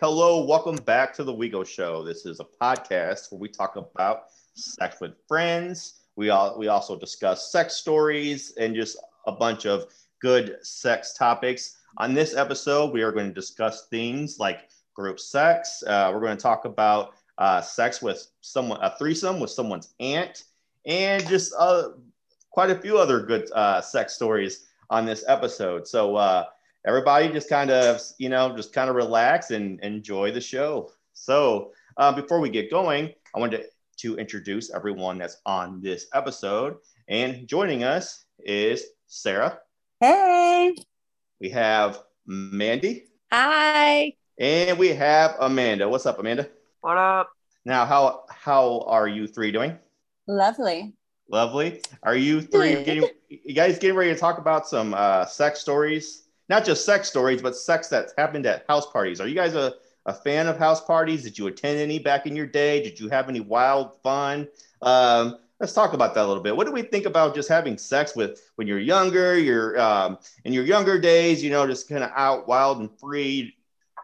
Hello, welcome back to the WeGo Show. This is a podcast where we talk about sex with friends. We all we also discuss sex stories and just a bunch of good sex topics. On this episode, we are going to discuss things like group sex. Uh, we're going to talk about uh, sex with someone, a threesome with someone's aunt, and just uh, quite a few other good uh, sex stories on this episode. So uh, everybody just kind of, you know, just kind of relax and enjoy the show. So uh, before we get going, I wanted to, to introduce everyone that's on this episode. And joining us is Sarah. Hey. We have Mandy. Hi. And we have Amanda. What's up, Amanda? What up? Now, how how are you three doing? Lovely. Lovely. Are you three getting you guys getting ready to talk about some uh, sex stories? Not just sex stories, but sex that's happened at house parties. Are you guys a, a fan of house parties? Did you attend any back in your day? Did you have any wild fun? Um, let's talk about that a little bit. What do we think about just having sex with when you're younger? You're um, in your younger days, you know, just kind of out wild and free.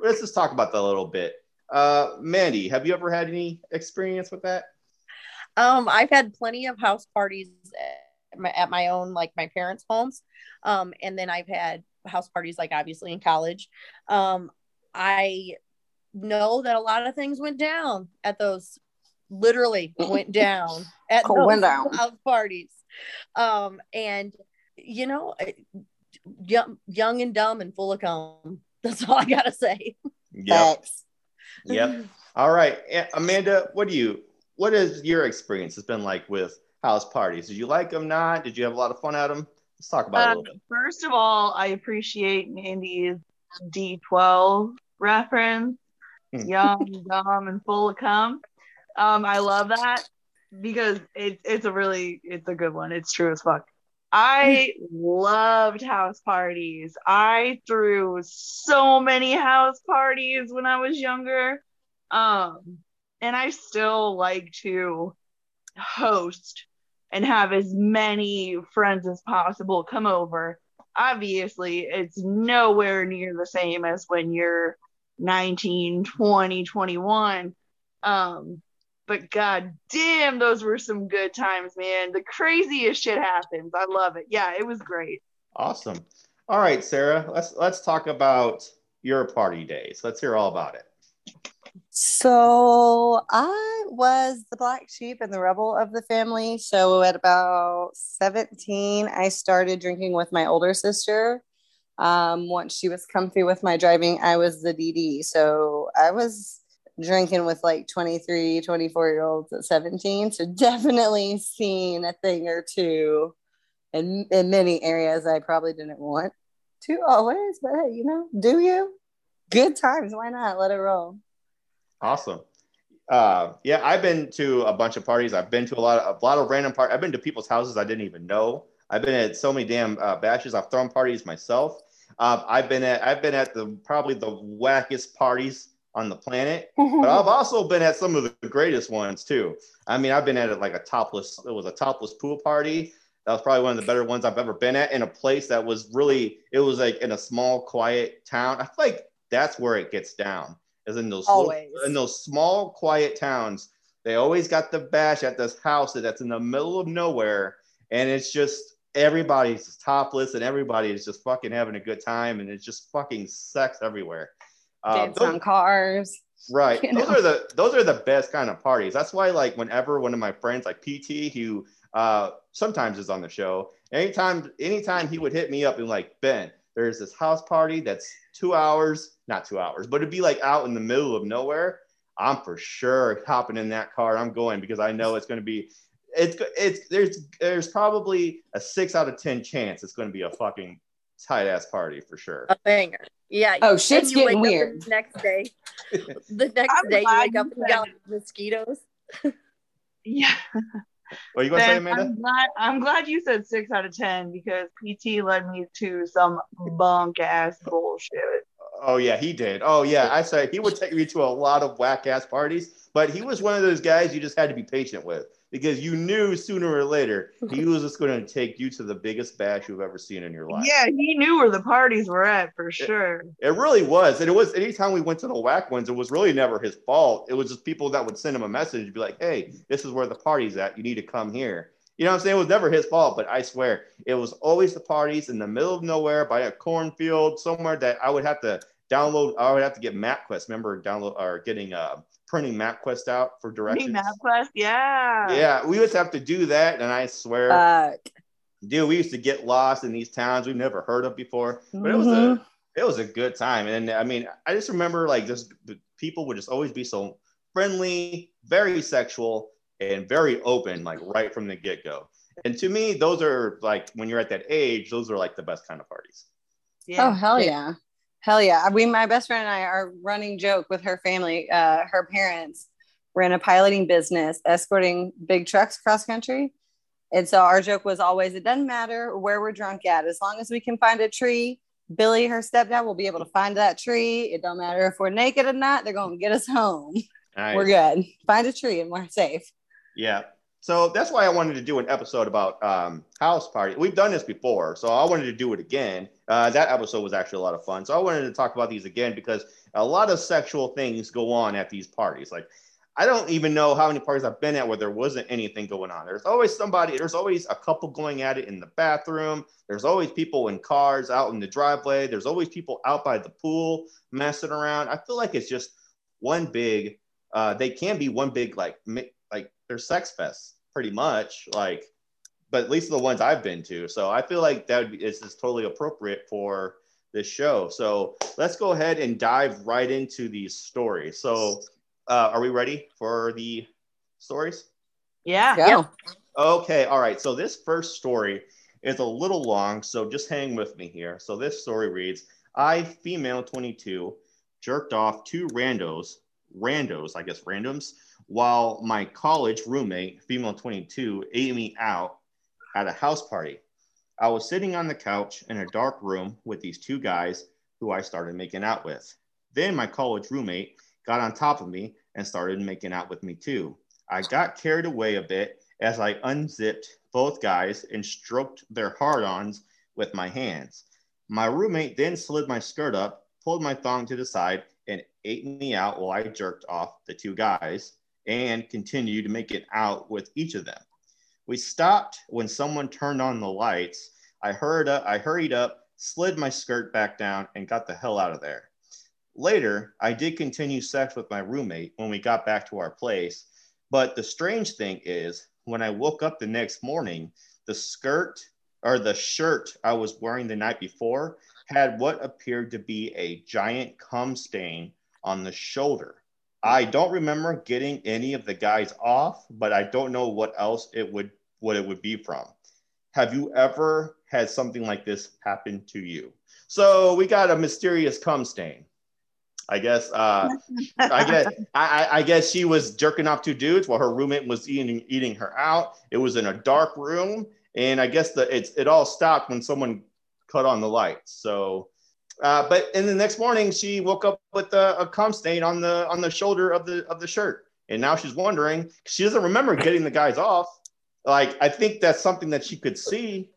Let's just talk about that a little bit. Uh, Mandy, have you ever had any experience with that? Um, I've had plenty of house parties at my, at my own, like my parents' homes. Um, and then I've had house parties, like obviously in college. Um, I know that a lot of things went down at those, literally went down at those down. house parties. Um, and you know, young, young and dumb and full of cum. That's all I gotta say. Yep. Yep. All right, Amanda, what do you? What is your experience has been like with house parties? Did you like them? Not? Did you have a lot of fun at them? Let's talk about it a Um, little bit. first of all, I appreciate Mandy's D12 reference. Hmm. Young, dumb, and full of cum. Um, I love that because it's it's a really it's a good one. It's true as fuck. I loved house parties. I threw so many house parties when I was younger. Um, and I still like to host and have as many friends as possible come over. Obviously, it's nowhere near the same as when you're 19, 20, 21. Um, but god damn, those were some good times, man. The craziest shit happens. I love it. Yeah, it was great. Awesome. All right, Sarah. Let's let's talk about your party days. Let's hear all about it. So I was the black sheep and the rebel of the family. So at about 17, I started drinking with my older sister. Um, once she was comfy with my driving, I was the DD. So I was drinking with like 23, 24 year olds at 17. So definitely seen a thing or two in, in many areas I probably didn't want to always, but hey, you know, do you? Good times. Why not? Let it roll. Awesome. Uh, yeah, I've been to a bunch of parties. I've been to a lot of a lot of random parties. I've been to people's houses I didn't even know. I've been at so many damn uh, bashes. I've thrown parties myself. Uh, I've been at I've been at the probably the wackest parties on the planet, but I've also been at some of the greatest ones too. I mean, I've been at it like a topless. It was a topless pool party. That was probably one of the better ones I've ever been at in a place that was really. It was like in a small, quiet town. I feel like that's where it gets down. Is in those little- in those small, quiet towns. They always got the bash at this house that's in the middle of nowhere, and it's just everybody's just topless and everybody is just fucking having a good time, and it's just fucking sex everywhere. Uh, Dance on cars. Right. You Those know? are the those are the best kind of parties. That's why like whenever one of my friends like PT who uh sometimes is on the show, anytime anytime he would hit me up and like, Ben, there's this house party that's two hours, not two hours, but it'd be like out in the middle of nowhere. I'm for sure hopping in that car. I'm going because I know it's going to be it's it's there's there's probably a six out of ten chance it's going to be a fucking tight ass party for sure. A banger. Yeah. Oh, and shit's you getting wake weird. The next day. The next I'm day you wake up you and got mosquitoes. Yeah. What are you to say, Amanda? I'm glad, I'm glad you said six out of ten because PT led me to some bunk ass bullshit. Oh yeah, he did. Oh yeah, I say he would take me to a lot of whack ass parties, but he was one of those guys you just had to be patient with because you knew sooner or later he was just going to take you to the biggest bash you've ever seen in your life. Yeah, he knew where the parties were at for sure. It really was. And it was anytime we went to the whack ones, it was really never his fault. It was just people that would send him a message, be like, hey, this is where the party's at. You need to come here. You know what I'm saying? It was never his fault, but I swear it was always the parties in the middle of nowhere by a cornfield somewhere that I would have to download. I would have to get MapQuest. Remember download or getting uh printing MapQuest out for directions. MapQuest, yeah. Yeah, we used to have to do that, and I swear, Fuck. dude, we used to get lost in these towns we've never heard of before. But it was a mm-hmm. it was a good time, and I mean, I just remember like just people would just always be so friendly, very sexual, and very open, like right from the get go. And to me, those are like when you're at that age, those are like the best kind of parties. Yeah. Oh hell yeah. Hell yeah. We my best friend and I are running joke with her family. Uh her parents ran a piloting business escorting big trucks cross country. And so our joke was always it doesn't matter where we're drunk at, as long as we can find a tree. Billy, her stepdad, will be able to find that tree. It don't matter if we're naked or not, they're gonna get us home. We're good. Find a tree and we're safe. Yeah. So that's why I wanted to do an episode about um, house party. We've done this before, so I wanted to do it again. Uh, that episode was actually a lot of fun. So I wanted to talk about these again because a lot of sexual things go on at these parties. Like, I don't even know how many parties I've been at where there wasn't anything going on. There's always somebody, there's always a couple going at it in the bathroom. There's always people in cars out in the driveway. There's always people out by the pool messing around. I feel like it's just one big, uh, they can be one big, like, like they're sex fests pretty much like but at least the ones i've been to. So i feel like that would be it's just totally appropriate for this show. So let's go ahead and dive right into these stories so uh, are we ready for the stories? Yeah. Go. okay. All right. So this first story is a little long so just hang with me here. So this story reads i female 22 jerked off two randos randos i guess randoms while my college roommate, female 22, ate me out at a house party. I was sitting on the couch in a dark room with these two guys who I started making out with. Then my college roommate got on top of me and started making out with me too. I got carried away a bit as I unzipped both guys and stroked their hard ons with my hands. My roommate then slid my skirt up, pulled my thong to the side, and ate me out while I jerked off the two guys and continued making out with each of them. We stopped when someone turned on the lights. I heard up, I hurried up, slid my skirt back down, and got the hell out of there. Later, I did continue sex with my roommate when we got back to our place. But the strange thing is, when I woke up the next morning, the skirt or the shirt I was wearing the night before had what appeared to be a giant cum stain on the shoulder. I don't remember getting any of the guys off, but I don't know what else it would what it would be from. Have you ever had something like this happen to you? So we got a mysterious cum stain. I guess uh, I guess I, I- I guess she was jerking off two dudes while her roommate was eating eating her out. It was in a dark room, and I guess the it's it all stopped when someone cut on the lights. So uh, but in the next morning, she woke up with a, a cum stain on the on the shoulder of the of the shirt, and now she's wondering. She doesn't remember getting the guys off. Like I think that's something that she could see,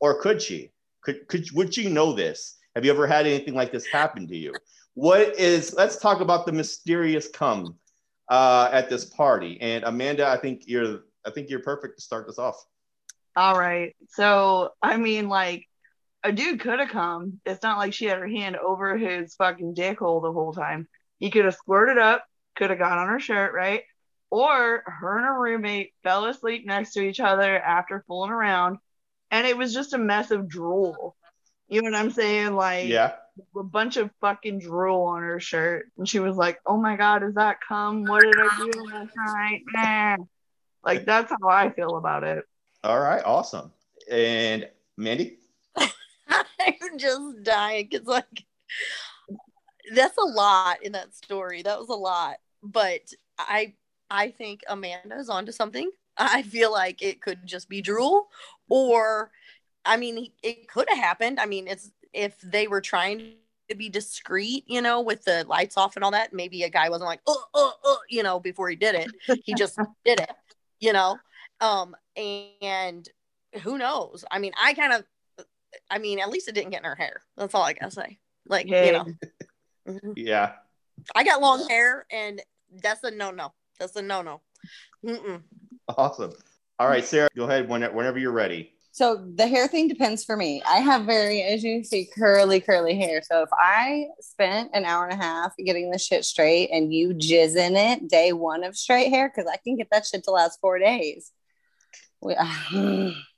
or could she? Could could would she know this? Have you ever had anything like this happen to you? What is? Let's talk about the mysterious cum uh, at this party. And Amanda, I think you're I think you're perfect to start this off. All right. So, I mean, like, a dude could have come. It's not like she had her hand over his fucking dick hole the whole time. He could have squirted up, could have got on her shirt, right? Or her and her roommate fell asleep next to each other after fooling around, and it was just a mess of drool. You know what I'm saying? Like, Yeah. a bunch of fucking drool on her shirt. And she was like, Oh my God, is that cum? What did I do last night? Nah. Like, that's how I feel about it. All right. Awesome. And Mandy. I'm just dying because like that's a lot in that story. That was a lot, but I I think Amanda is onto something. I feel like it could just be drool, or I mean, it could have happened. I mean, it's if they were trying to be discreet, you know, with the lights off and all that. Maybe a guy wasn't like, oh, oh, oh, you know, before he did it. He just did it, you know. Um, and who knows? I mean, I kind of, I mean, at least it didn't get in her hair. That's all I gotta say. Like, Hey. you know, Mhm. Yeah. I got long hair, and that's a no no. That's a no no. Awesome. All right, Sarah, go ahead when, whenever you're ready. So the hair thing depends for me. I have very, as you see, curly, curly hair. So if I spent an hour and a half getting the shit straight and you jizz in it day one of straight hair, because I can get that shit to last four days. We,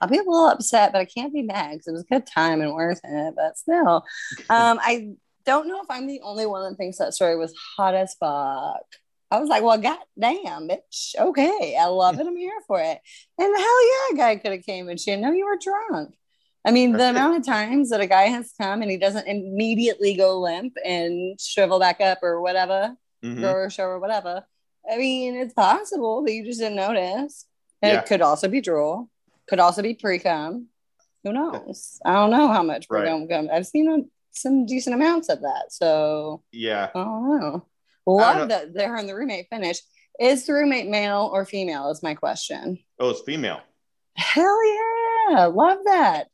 I'll be a little upset, but I can't be mad because it was a good time and worth it. But still, um, I don't know if I'm the only one that thinks that story was hot as fuck. I was like, well, goddamn, bitch. Okay, I love it. I'm here for it. And hell yeah, a guy could have came and she didn't know you were drunk. I mean, the amount of times that a guy has come and he doesn't immediately go limp and shrivel back up or whatever, Mhm. grow or show or whatever. I mean, it's possible that you just didn't notice. And Yeah. It could also be drool, could also be pre cum. Who knows? I don't know how much pre Right. cum. I've seen a, some decent amounts of that. So Yeah. I don't know. Love don't know. that they're in the roommate finish. Is the roommate male or female? Is my question. Oh, it's female. Hell yeah. Love that.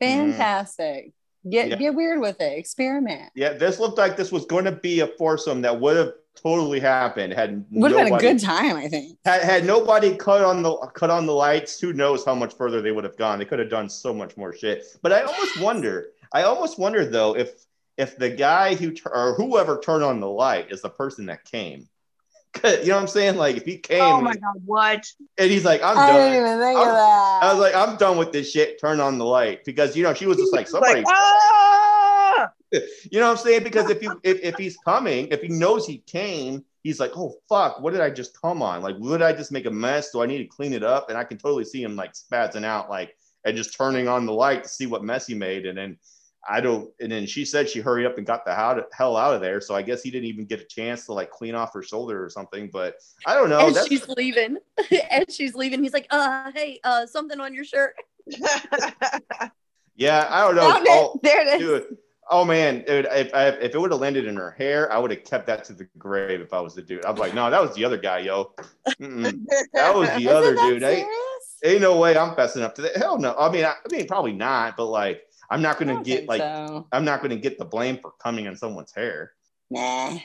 Fantastic. Get Mm. Yeah. get weird with it. Experiment. Yeah, this looked like this was going to be a foursome that would have totally happened had Would have been a good time, I think. Had, had nobody cut on the cut on the lights, who knows how much further they would have gone? They could have done so much more shit. But I almost wonder. I almost wonder though if if the guy who or whoever turned on the light is the person that came. You know what I'm saying? Like if he came Oh my god, what? and he's like, I'm I done. didn't even think I'm- of that. I was like, I'm done with this shit. Turn on the light because you know she was just like somebody. ah! You know what I'm saying? Because if you if, if he's coming, if he knows he came, he's like, oh fuck, what did I just come on? Like, would I just make a mess? Do I need to clean it up? And I can totally see him like spazzing out, like and just turning on the light to see what mess he made. And then I don't. And then she said she hurried up and got the hell out of there. So I guess he didn't even get a chance to like clean off her shoulder or something. But I don't know. and That's, she's leaving. and she's leaving. He's like, uh, hey, uh, something on your shirt. yeah, I don't know. Found Oh, it. There it is. dude. Oh man, dude, if if it would have landed in her hair, I would have kept that to the grave if I was the dude. I'm like, no, that was the other guy, yo. Mm-mm. That was the other dude. Ain't, ain't no way I'm fessing up to that. Hell no. I mean, I, I mean, probably not. But like, I'm not gonna get like, so. I'm not gonna get the blame for coming in someone's hair. Nah.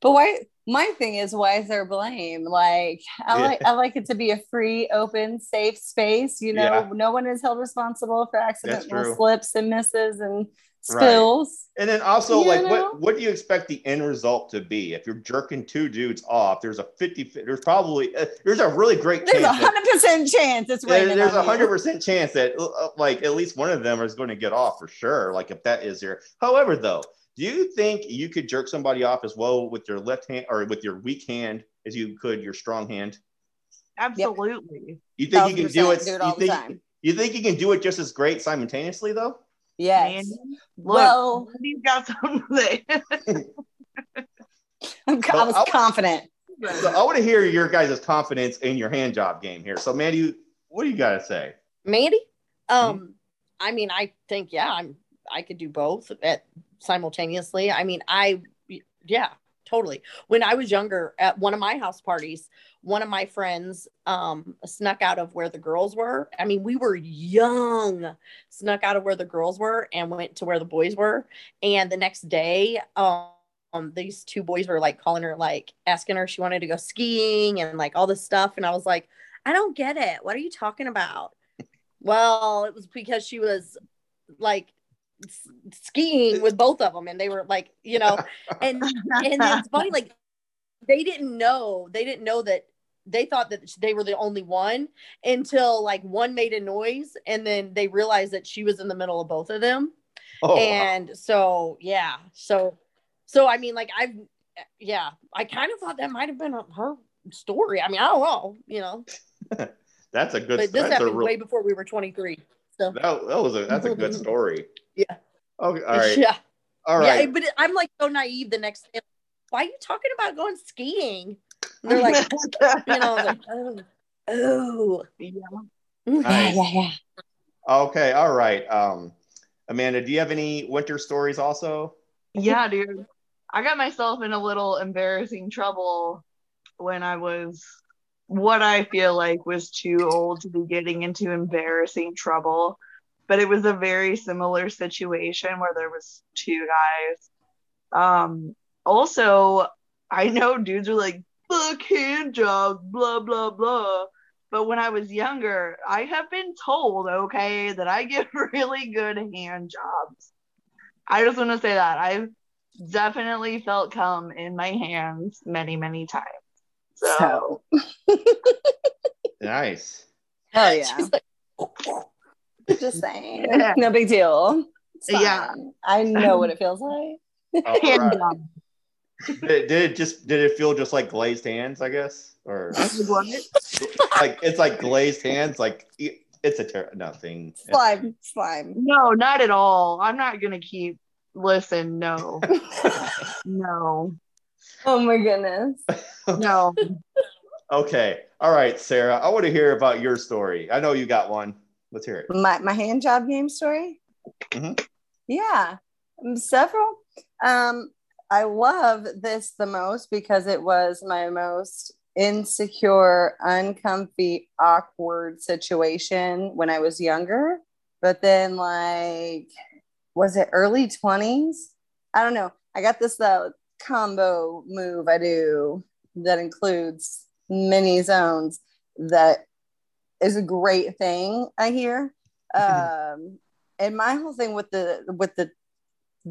But why? My thing is, why is there blame? Like, I Yeah. like, I like it to be a free, open, safe space. You know, Yeah. no one is held responsible for accidental slips and misses and Right. spills. And then also, like, know? what what do you expect the end result to be? If you're jerking two dudes off, there's a 50. There's probably uh, there's a really great There's a chance. that- hundred percent chance it's there- raining. there's a on you. hundred percent chance that uh, like at least one of them is going to get off for sure. Like if that is your. However, though, do you think you could jerk somebody off as well with your left hand or with your weak hand as you could your strong hand? Absolutely. You think you can do it? do it all you the think time. you think you can do it just as great simultaneously though? Yes. Mandy, Look, well, he's got something to say. I'm, I Well, was I'll- confident. So I want to hear your guys' confidence in your hand job game here. So, Mandy, what do you got to say? Mandy? Mm-hmm. Um, I mean, I think, yeah, I'm I could do both at simultaneously. I mean, I yeah, totally. When I was younger, at one of my house parties, one of my friends um snuck out of where the girls were. I mean, we were young, snuck out of where the girls were and went to where the boys were. And the next day, um these two boys were like calling her, like asking her if she wanted to go skiing and like all this stuff. And I was like, I don't get it. What are you talking about? Well, it was because she was like skiing with both of them, and they were like, you know, and and it's funny, like they didn't know, they didn't know that they thought that they were the only one until like one made a noise, and then they realized that she was in the middle of both of them, Oh, and so yeah, so so I mean, like I've yeah, I kind of thought that might have been her story. I mean, I don't know, you know, that's a good. but this happened real, way before we were 23. So that, that was a that's a good story. Yeah. Okay. All right. yeah. All right. Yeah, but I'm like so naive the next day. Why are you talking about going skiing? And they're like, you know, like, oh, oh. yeah. Nice. Yeah, yeah, yeah. Okay. All right. Um, Amanda, do you have any winter stories also? yeah, dude. I got myself in a little embarrassing trouble when I was what I feel like was too old to be getting into embarrassing trouble. But it was a very similar situation where there was two guys. Um, also, I know dudes are like, fuck hand jobs, blah, blah, blah. But when I was younger, I have been told, okay, that I get really good hand jobs. I just want to say that. I've definitely felt cum in my hands many, many times. So, So, Nice. hell yeah. She's like, Just saying. Yeah. No big deal. Yeah. I know what it feels like. All oh, hand right. job. Did, did it just did it feel just like glazed hands? I guess, or like it's like glazed hands. Like it's a ter- nothing. Slime, slime. No, not at all. I'm not gonna keep. Listen, no, no, Oh my goodness. no. Okay. All right, Sarah. I want to hear about your story. I know you got one. Let's hear it. My my hand job game story. Mhm. Yeah, um, several. Um, I love this the most because it was my most insecure, uncomfy, awkward situation when I was younger. But then, like, was it early twenties? I don't know. I got this uh, combo move I do that includes many zones that is a great thing. I hear. Um, and my whole thing with the with the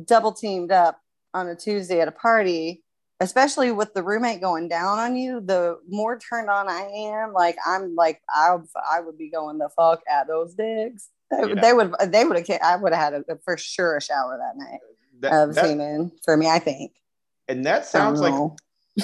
double teamed up on a Tuesday at a party, especially with the roommate going down on you, the more turned on I am, like I'm like I I would be going the fuck at those digs. They, Yeah. they would they would have I would have had a, for sure a shower that night That, of that- semen for me. I think and that sounds like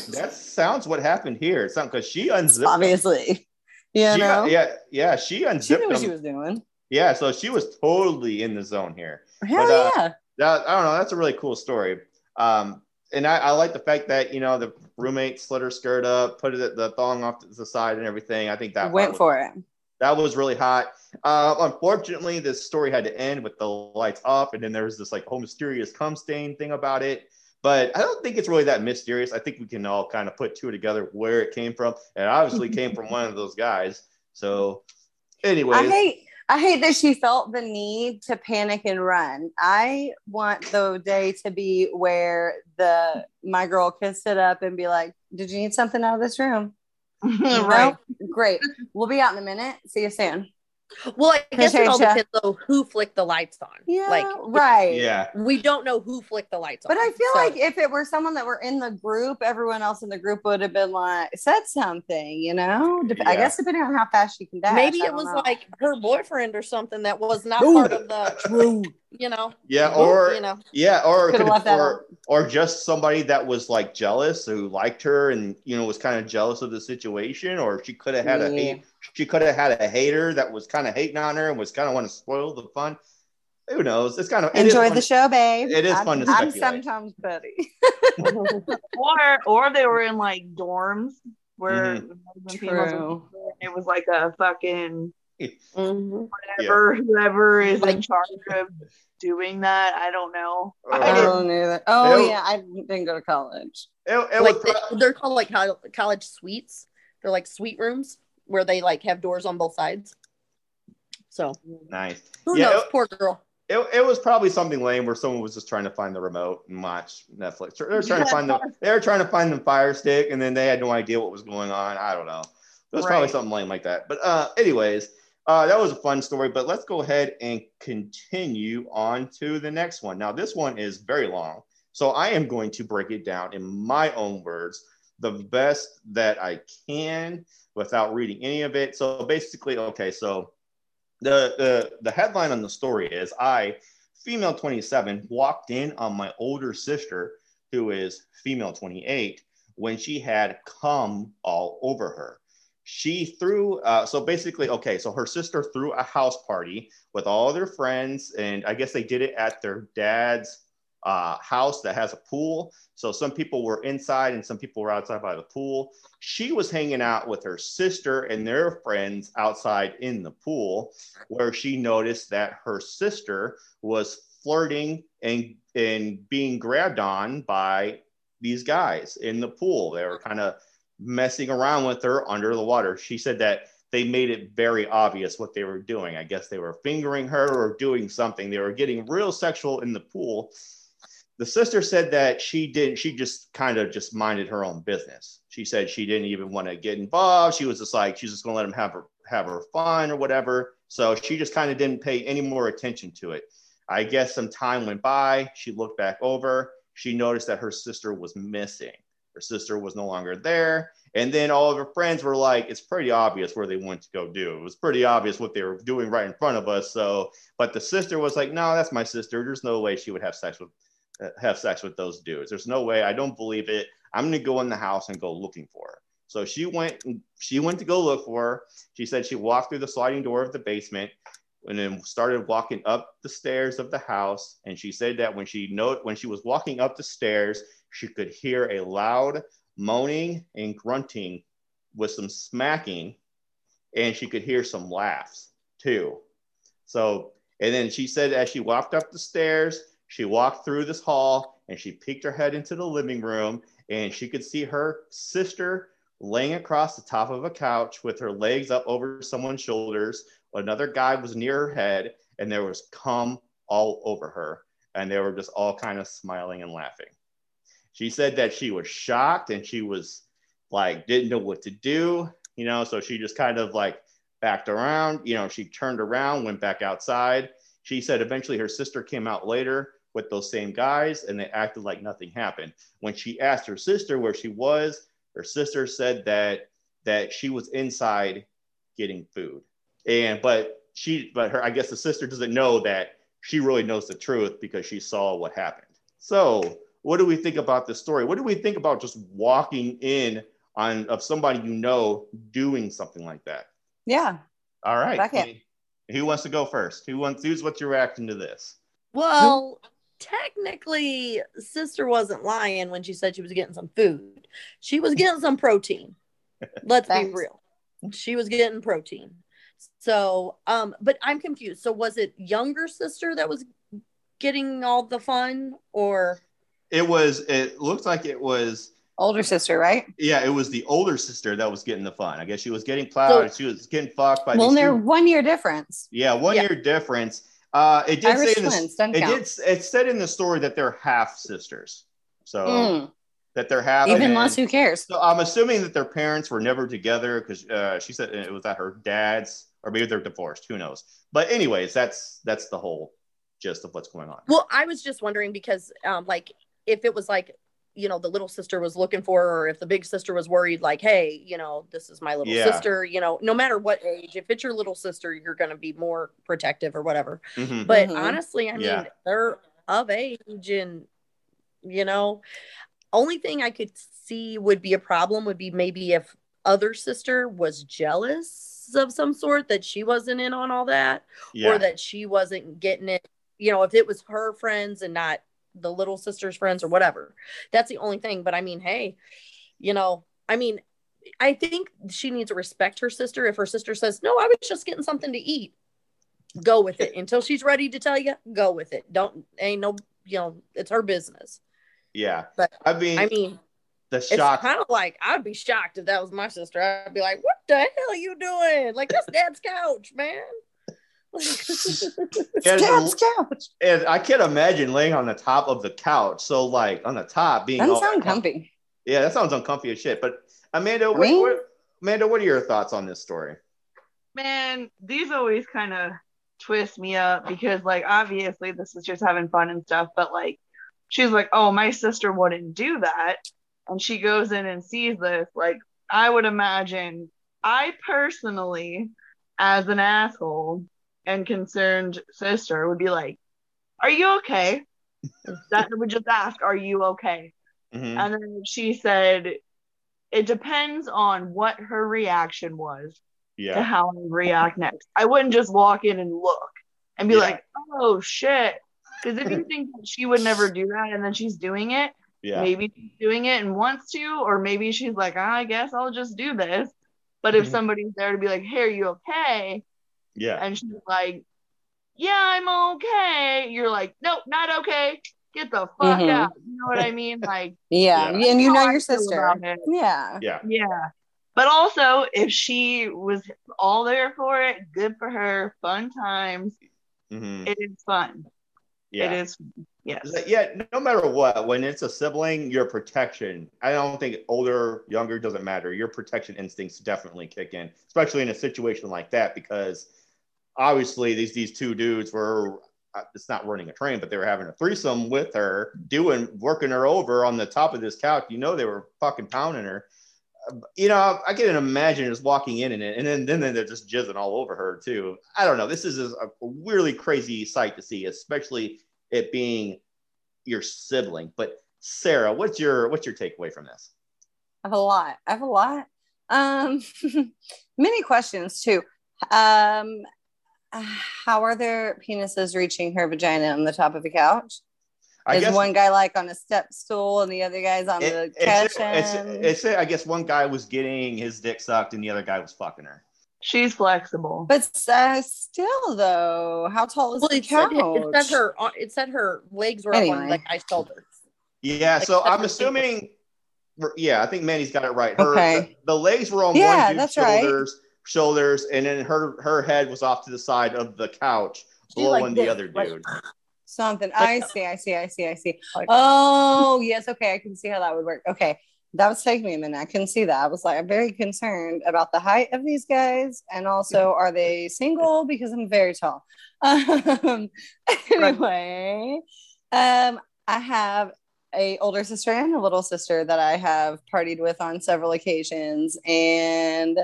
that sounds what happened here. It's not because she unzipped. obviously, you She- know, yeah, yeah. She unzipped. she knew what them. she was doing. Yeah, so she was totally in the zone here. Hell But, uh, yeah. That I don't know. That's a really cool story. Um, and I, I like the fact that you know the roommate slit her skirt up, put it the thong off to the side, and everything. I think that Went was- for it. that was really hot. Uh, unfortunately, this story had to end with the lights off, and then there was this like whole mysterious cum stain thing about it. But I don't think it's really that mysterious. I think we can all kind of put two together where it came from. And it obviously came from one of those guys. So, anyway. I hate I hate that she felt the need to panic and run. I want the day to be where the my girl can sit up and be like, "Did you need something out of this room?" right. No? Great. We'll be out in a minute. See you soon. Well, I guess it all depends on who flicked the lights on. Yeah. Like, right. yeah, we don't know who flicked the lights on. But I feel So- like if it were someone that were in the group, everyone else in the group would have been like said something, you know. Dep- I guess depending on how fast she can dash. maybe it was know. like her boyfriend or something that was not Ooh. part of the true. You know yeah, or you know yeah, or Could've could left that or or just somebody that was like jealous who liked her and you know was kind of jealous of the situation, or she could have had a hate. She could have had a hater that was kind of hating on her and was kind of want to spoil the fun. Who knows? It's kind of it is Enjoy the show, babe. it is I'm, fun to I'm speculate. sometimes petty. or or they were in like dorms where Mhm. when females were- True. it was like a fucking Mhm. whatever whoever is in charge of doing that. I don't know. Uh, I I didn't- don't know that. Oh Ew. yeah, I didn't go to college. It, it like was they, pro- they're called like college suites they're like suite rooms where they like have doors on both sides so nice. who Yeah, knows it- poor girl It, it was probably something lame where someone was just trying to find the remote and watch Netflix. They were trying to find the they were trying to find the Fire Stick, and then they had no idea what was going on. I don't know. It was probably something lame like that. But uh, anyways, uh, that was a fun story. But let's go ahead and continue on to the next one. Now this one is very long, so I am going to break it down in my own words, the best that I can without reading any of it. So basically, okay, so the the the headline on the story is I, female 27, walked in on my older sister, who is female 28, when she had cum all over her. She threw uh, so basically okay, so her sister threw a house party with all their friends, and I guess they did it at their dad's uh, house that has a pool. So some people were inside and some people were outside by the pool. She was hanging out with her sister and their friends outside in the pool, where she noticed that her sister was flirting and and being grabbed on by these guys in the pool. They were kind of messing around with her under the water. She said that they made it very obvious what they were doing. I guess they were fingering her or doing something. They were getting real sexual in the pool. The sister said that she didn't, she just kind of just minded her own business. She said she didn't even want to get involved. She was just like, she's just gonna let him have her have her fun or whatever. So she just kind of didn't pay any more attention to it. I guess some time went by. She looked back over. She noticed that her sister was missing. Her sister was no longer there. And then all of her friends were like, it's pretty obvious where they went to go do. It was pretty obvious what they were doing right in front of us. So, but the sister was like, no, that's my sister. There's no way she would have sex with uh, have sex with those dudes. There's no way. I don't believe it. I'm gonna go in the house and go looking for her. So she went. She went to go look for her. She said she walked through the sliding door of the basement and then started walking up the stairs of the house. And she said that when she note when she was walking up the stairs, she could hear a loud moaning and grunting with some smacking, and she could hear some laughs too. So, and then she said as she walked up the stairs, she walked through this hall and she peeked her head into the living room and she could see her sister laying across the top of a couch with her legs up over someone's shoulders. Another guy was near her head and there was cum all over her and they were just all kind of smiling and laughing she said that she was shocked and she was like didn't know what to do you know so she just kind of like backed around you know she turned around went back outside. She said eventually her sister came out later with those same guys and they acted like nothing happened. When she asked her sister where she was her sister said that that she was inside getting food. And but she but her i guess the sister doesn't know that she really knows the truth because she saw what happened. So what do we think about this story? What do we think about just walking in on of somebody you know doing something like that? Yeah. All right. Who wants to go first? Who wants? Who's what's your reaction to this? Well, technically, sister wasn't lying when she said she was getting some food. She was getting some protein. Let's be real. She was getting protein. So, um, but I'm confused. So, was it younger sister that was getting all the fun, or it was. It looked like it was older sister, right? Yeah, it was the older sister that was getting the fun. I guess she was getting plowed. So, she was getting fucked by. Well, they're one year difference. Yeah, one yeah. year difference. Uh, it did Irish say in twins, the, it count. did. It said in the story that they're half sisters. So. Mm. That they're half. even less. Who cares? So I'm assuming that their parents were never together because uh, she said it was at her dad's, or maybe they're divorced. Who knows? But anyways, that's that's the whole gist of what's going on. Well, I was just wondering because, um, like if it was like you know the little sister was looking for her or if the big sister was worried like hey you know this is my little yeah. sister you know no matter what age if it's your little sister you're going to be more protective or whatever mm-hmm. but mm-hmm. honestly i mean they're of age and you know only thing i could see would be a problem would be maybe if other sister was jealous of some sort that she wasn't in on all that yeah. or that she wasn't getting it you know if it was her friends and not the little sister's friends or whatever. That's the only thing. But I mean, hey, you know, I mean, I think she needs to respect her sister. If her sister says, No, I was just getting something to eat, go with it until she's ready to tell you, go with it. Don't, ain't no, you know, it's her business. Yeah. But I mean, I mean, the shock. It's kind of like I'd be shocked if that was my sister. I'd be like, "What the hell are you doing? Like that's dad's couch, man." and, couch. And I can't imagine laying on the top of the couch. So like on the top being doesn't sound comfy. Yeah, that sounds uncomfy as shit. But Amanda, what, what, Amanda, what are your thoughts on this story? Man, these always kind of twist me up because like obviously this is just having fun and stuff, but like she's like, oh, my sister wouldn't do that, and she goes in and sees this. Like I would imagine, I personally, as an asshole, and concerned sister would be like, Are you okay? that would just ask, Are you okay? Mm-hmm. And then she said, It depends on what her reaction was yeah. to how I react next. I wouldn't just walk in and look and be yeah. like, Oh shit. Because if you think she would never do that and then she's doing it, yeah. maybe she's doing it and wants to, or maybe she's like, oh, I guess I'll just do this. But if mm-hmm. somebody's there to be like, Hey, are you okay? Yeah. And she's like, Yeah, I'm okay. You're like, Nope, not okay. get the fuck Mhm. out. You know what I mean? Like, Yeah. Yeah. And you know I your sister. Yeah. Yeah. yeah. But also, if she was all there for it, good for her, fun times. hmm It is fun. Yeah. It is, yes. Yeah, no matter what, when it's a sibling, your protection, I don't think older, younger doesn't matter. Your protection instincts definitely kick in, especially in a situation like that, because obviously these these two dudes were uh, it's not running a train, but they were having a threesome with her, doing working her over on the top of this couch. You know they were fucking pounding her. You know, I can imagine just walking in and and then then they're just jizzing all over her too. I don't know. This is a really crazy sight to see, especially it being your sibling. But Sarah, what's your what's your takeaway from this? I have a lot. I have a lot. Um, many questions too. Um, how are their penises reaching her vagina on the top of the couch? I Is one guy like on a step stool and the other guy's on the it, it, couch? said- it, end? said- it said I guess one guy was getting his dick sucked and the other guy was fucking her. She's flexible. But uh, still, though, how tall is Well, the it said, couch? it said her it said her legs were up Anyway. on the guy's shoulders. Yeah, Like so I'm separate assuming. Yeah, I think Manny's got it right. Her Okay. the, the legs were on Yeah, one dude's that's right. Shoulders, shoulders, and then her her head was off to the side of the couch, She blowing like the this, other like- dude. Something. I see. I see. I see. I see. Like- Oh, yes. Okay. I can see how that would work. Okay. That was taking me a minute. I couldn't see that. I was like, I'm very concerned about the height of these guys. And also, are they single? Because I'm very tall. Um, anyway, um, I have a older sister and a little sister that I have partied with on several occasions. And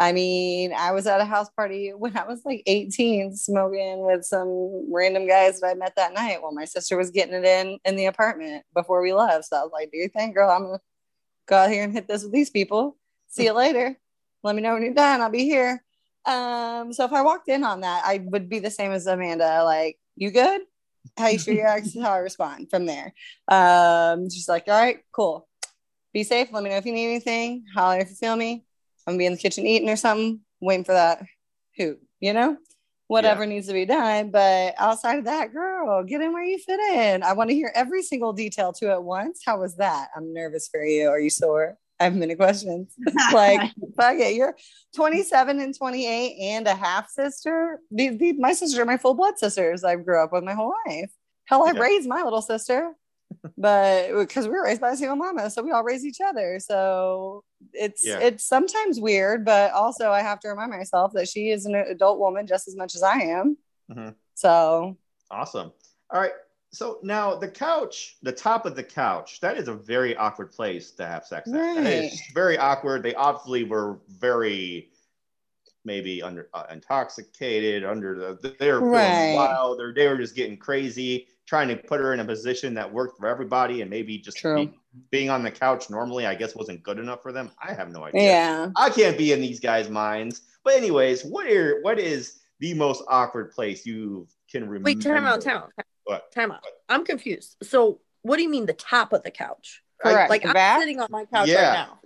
I mean, I was at a house party when I was like 18, smoking with some random guys that I met that night while my sister was getting it in in the apartment before we left. So I was like, "Do you think, girl? I'm gonna go out here and hit this with these people. See you later. Let me know when you're done. I'll be here." Um, so if I walked in on that, I would be the same as Amanda. Like, you good? How you sure you're actually how I respond from there. Um, she's like, all right, cool. Be safe. Let me know if you need anything. Holler if you feel me. I'm gonna be in the kitchen eating or something, waiting for that hoot, you know? Whatever needs to be done. But outside of that, girl, get in where you fit in. I want to hear every single detail to at once. How was that? I'm nervous for you. Are you sore? I have many questions. like, fuck it. You're 27 and 28 and a half sister. The, the, my sisters are my full blood sisters. I grew up with my whole life. Hell, I Yeah. raised my little sister, but because we were raised by a single mama, so we all raise each other. So it's Yeah. it's sometimes weird, but also I have to remind myself that she is an adult woman just as much as I am. Mhm. So Awesome. All right. So now the couch, the top of the couch, that is a very awkward place to have sex. At. That is Right. very awkward. They obviously were very maybe under uh, intoxicated, under the they were Right. wild. They they were just getting crazy, trying to put her in a position that worked for everybody, and maybe just True. be- being on the couch normally, I guess, wasn't good enough for them. I have no idea. yeah. I can't be in these guys' minds. But anyways, what are what is the most awkward place you can remember? Wait, time out, time out. What? Time out. I'm confused. So what do you mean the top of the couch? Correct. Like The I'm back? sitting on my couch Yeah. right now.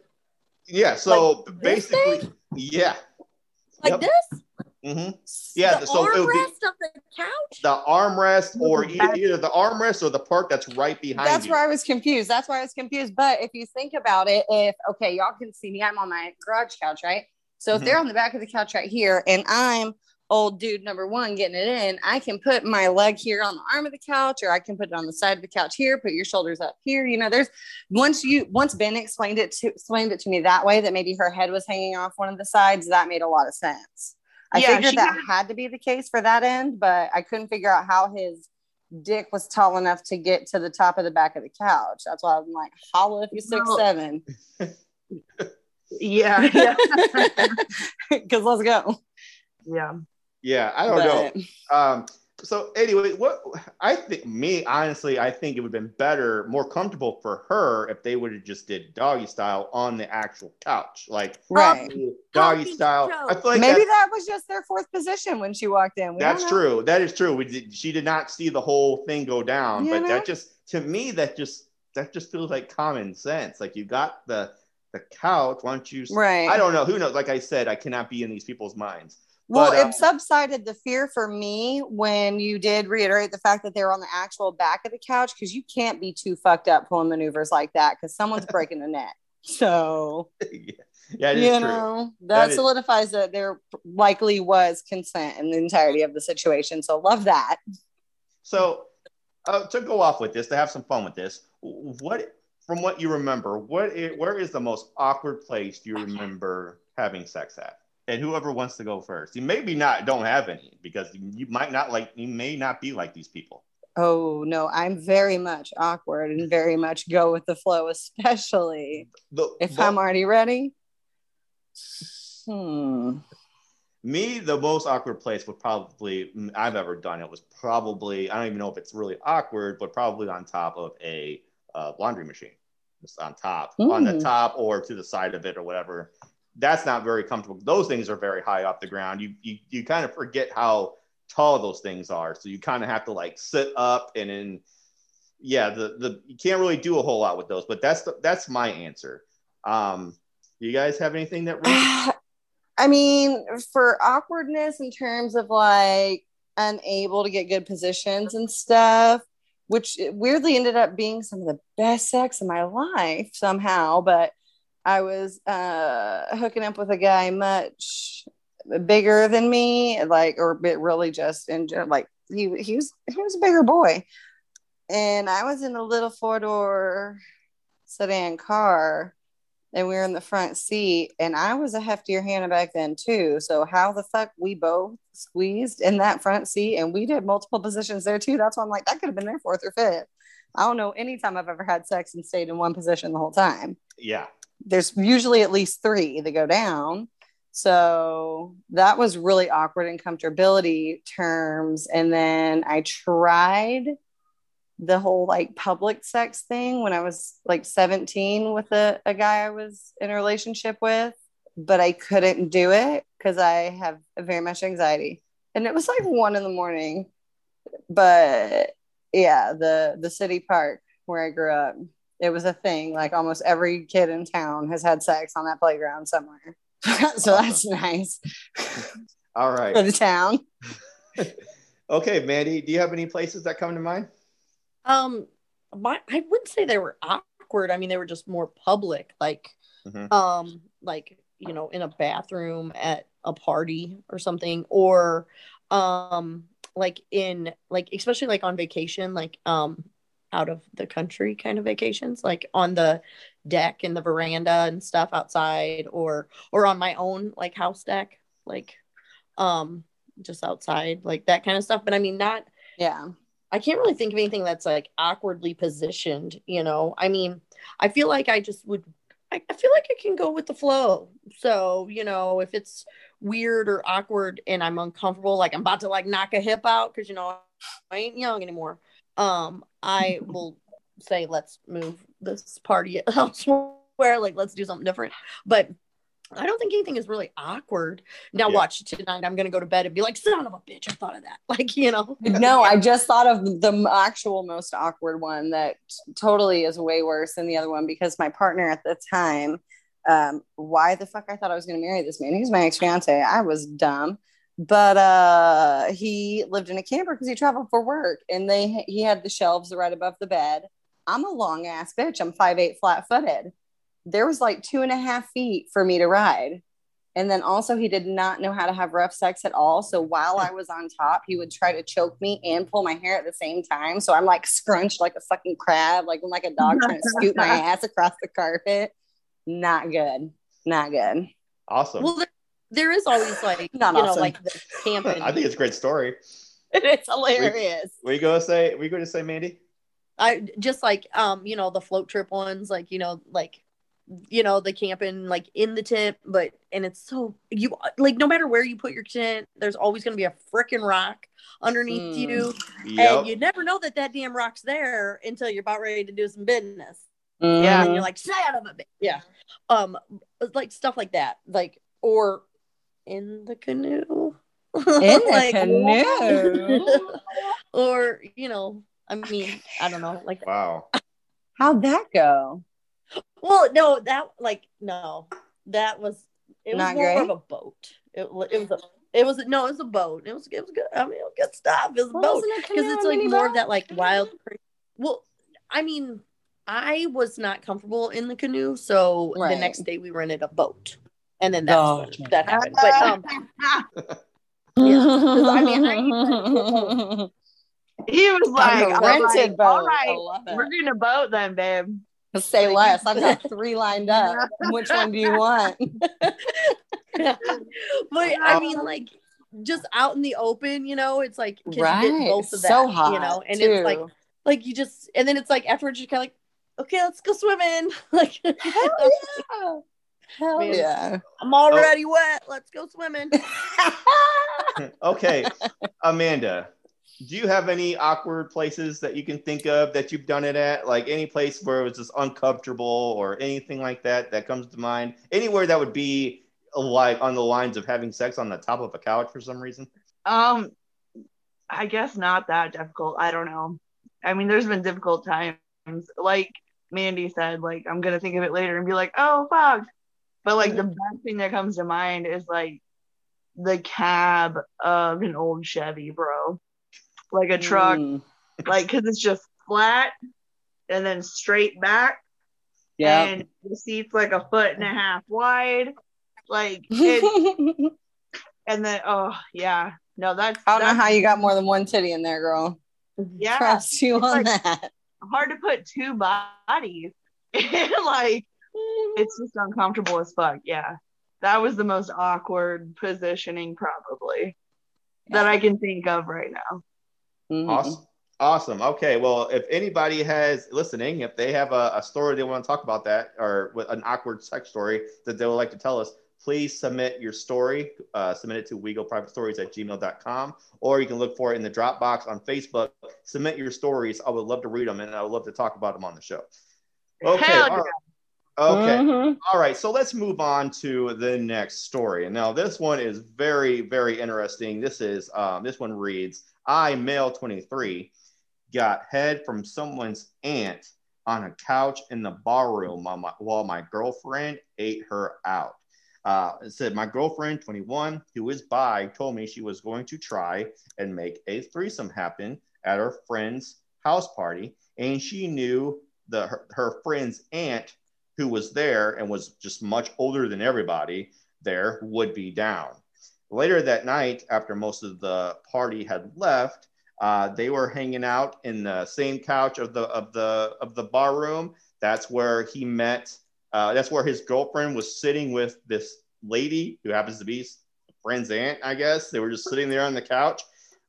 Yeah. So Like basically, yeah. Like Yep. this? Hmm Yeah, The so it would be- armrest of the couch? The armrest, or e- Back- either the armrest or the part that's right behind That's you. where I was confused. That's why I was confused. But if you think about it, if okay, y'all can see me, I'm on my garage couch, right? So if Mhm. they're on the back of the couch right here, and I'm old dude number one getting it in, I can put my leg here on the arm of the couch, or I can put it on the side of the couch here. Put your shoulders up here. You know, there's once you once Ben explained it to explained it to me that way that maybe her head was hanging off one of the sides. That made a lot of sense. I Yeah, figured she that had- had to be the case for that end, but I couldn't figure out how his dick was tall enough to get to the top of the back of the couch. That's why I'm like, holla if you're six Well- seven. yeah, yeah, Because let's go. yeah. yeah, I don't know. Um, so anyway, what I think me honestly, I think it would have been better, more comfortable for her if they would have just did doggy style on the actual couch, like Right. doggy Doggy style. show. I feel like Maybe that- that was just their fourth position when she walked in. We that's true. That is true. We did, she did not see the whole thing go down, You but know? that just to me that just that just feels like common sense. Like you got the the couch. Why don't you? Right. I don't know. Who knows? Like I said, I cannot be in these people's minds. Well, But, it subsided the fear for me when you did reiterate the fact that they were on the actual back of the couch because you can't be too fucked up pulling maneuvers like that because someone's breaking the neck. So, yeah, yeah, is you true. know, that, That is- solidifies that there likely was consent in the entirety of the situation. So, love that. So, uh, to go off with this, to have some fun with this, what from what you remember, what where is the most awkward place you remember having sex at? And whoever wants to go first, you maybe not don't have any because you might not like you may not be like these people. Oh, no, I'm very much awkward and very much go with the flow, especially The, if but I'm already ready. Hmm. me, the most awkward place would probably I've ever done it was probably I don't even know if it's really awkward, but probably on top of a uh, laundry machine, just on top, on the Mm. top or to the side of it or whatever. That's not very comfortable. Those things are very high off the ground. You you, you kind of forget how tall those things are, so you kind of have to like sit up and then yeah, the the you can't really do a whole lot with those. But that's the, that's my answer. Um, you guys have anything that really? I mean, for awkwardness in terms of like unable to get good positions and stuff, which weirdly ended up being some of the best sex in my life somehow. But I was uh, hooking up with a guy much bigger than me, like, or bit really just in gen- like he he was he was a bigger boy, and I was in a little four door sedan car and we were in the front seat and i was a heftier Hannah back then too. So how the fuck we both squeezed in that front seat and we did multiple positions there too. That's why i'm like that could have been their fourth or fifth. I don't know any time i've ever had sex and stayed in one position the whole time. Yeah, there's usually at least three that go down so that was really awkward in comfortability terms and then i tried the whole like public sex thing when I was like 17 with a, a guy I was in a relationship with, but I couldn't do it because I have very much anxiety. And it was like one in the morning. But yeah, the the city park where I grew up, it was a thing. Like almost every kid in town has had sex on that playground somewhere. so that's nice All right. for the town. Okay, Mandy, do you have any places that come to mind? Um, my I wouldn't say they were awkward. I mean, they were just more public, like, Mhm. um, like you know, in a bathroom at a party or something, or um, like in like especially like on vacation, like um, out of the country kind of vacations, like on the deck and the veranda and stuff outside, or or on my own like house deck, like um, just outside, like that kind of stuff. But I mean, not Yeah. I can't really think of anything that's like awkwardly positioned, you know. I mean, I feel like I just would I, I feel like I can go with the flow. So, you know, if it's weird or awkward and I'm uncomfortable, like I'm about to like knock a hip out because you know I ain't young anymore. Um, I will say let's move this party elsewhere, like let's do something different. But I don't think anything is really awkward. Now Yeah. watch tonight. I'm gonna go to bed and be like, son of a bitch, I thought of that. Like, you know. no, I just thought of the actual most awkward one that totally is way worse than the other one because my partner at the time, um, why the fuck I thought I was to marry this man? He's my ex fiance. I was dumb, but uh, he lived in a camper because he traveled for work, and they he had the shelves right above the bed. I'm a long ass bitch. I'm five eight flat footed. There was like two and a half feet for me to ride. And then also, he did not know how to have rough sex at all. So while I was on top, he would try to choke me and pull my hair at the same time. So I'm like scrunched like a fucking crab, like I'm like a dog trying to scoot my ass across the carpet. Not good. Not good. Awesome. Well, there, there is always like Not you know like the camping. I think it's a great story. it's hilarious. we're you gonna say? we're gonna say, Mandy? I just like um you know the float trip ones like you know like you know the camping like in the tent but and it's so you like no matter where you put your tent there's always going to be a freaking rock underneath Mm. you Yep. and you never know that that damn rock's there until you're about ready to do some business Yeah. and you're like son of a bitch yeah um like stuff like that like or in the canoe In the Like, canoe. or you know i mean i don't know like Wow. How'd that go? well no that like no that was it was more great? of a boat it, wa- it was a It was no, it was a boat. It was it was good. I mean, it was good stuff. It was a boat because it's like more boat? of that like wild. Well, I mean, I was not comfortable in the canoe, so the next day we rented a boat, and then that's Gotcha. when that happened. But um, Yeah, 'cause I mean, I he was like, On a I'm rented like, boat. all I right, love it. we're gonna boat then, babe. Say less. I've got three lined up. Which one do you want? but I mean, like just out in the open, you know, it's like 'cause you get Right. both of that, So hot. you know, and too. it's like like you just and then it's like afterwards you're kind of like, okay, let's go swimming. like hell yeah. Hell Man. yeah. I'm already wet. Let's go swimming. okay, Amanda, do you have any awkward places that you can think of that you've done it at? Like any place where it was just uncomfortable or anything like that that comes to mind? Anywhere that would be like on the lines of having sex on the top of a couch for some reason? Um, I guess not that difficult. I don't know. I mean, there's been difficult times. Like Mandy said, like I'm gonna think of it later and be like, oh fuck. But like the best thing that comes to mind is like the cab of an old Chevy, bro. Like a truck, Mm. like because it's just flat and then straight back, Yeah. and the seat's like a foot and a half wide. Like it, and then oh yeah, no, that's I don't know how you got more than one titty in there, girl. yeah. Trust you on like- that. hard to put two bodies. like it's just uncomfortable as fuck. Yeah. That was the most awkward positioning probably that I can think of right now. Mhm. Awesome. Awesome. Okay. Well, if anybody has listening, if they have a, a story they want to talk about that or with an awkward sex story that they would like to tell us, please submit your story. Uh, submit it to WeGoPrivateStories at gmail.com or you can look for it in the Dropbox on Facebook. Submit your stories. I would love to read them and I would love to talk about them on the show. Okay. Hell all right. Okay. Mhm. All right, so let's move on to the next story. And now this one is very, very interesting. This is um, this one reads: I, male 23, got head from someone's aunt on a couch in the barroom while my, while my girlfriend ate her out. Uh, it said my girlfriend, 21, who is bi, told me she was going to try and make a threesome happen at her friend's house party, and she knew the her, her friend's aunt who was there and was just much older than everybody there would be down. Later that night, after most of the party had left, uh, they were hanging out in the same couch of the of the of the bar room. That's where he met. Uh, that's where his girlfriend was sitting with this lady who happens to be friend's aunt. I guess they were just sitting there on the couch.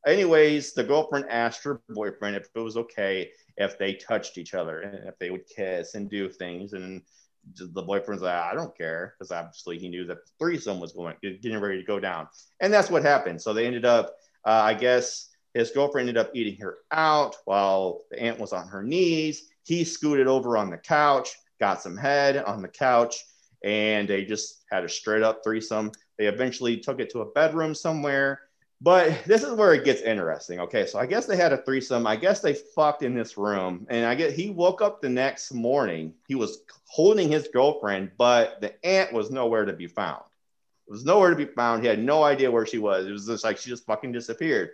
Anyways, the girlfriend asked her boyfriend if it was okay if they touched each other and if they would kiss and do things. And the boyfriend's like, I don't care, because obviously he knew that the threesome was going getting ready to go down. And that's what happened. So they ended up, uh, I guess his girlfriend ended up eating her out while the aunt was on her knees. He scooted over on the couch, got some head on the couch, and they just had a straight up threesome. They eventually took it to a bedroom somewhere. But this is where it gets interesting. Okay, so I guess they had a threesome. I guess they fucked in this room, and I get he woke up the next morning. He was holding his girlfriend, but the aunt was nowhere to be found. It was nowhere to be found. He had no idea where she was. It was just like she just fucking disappeared.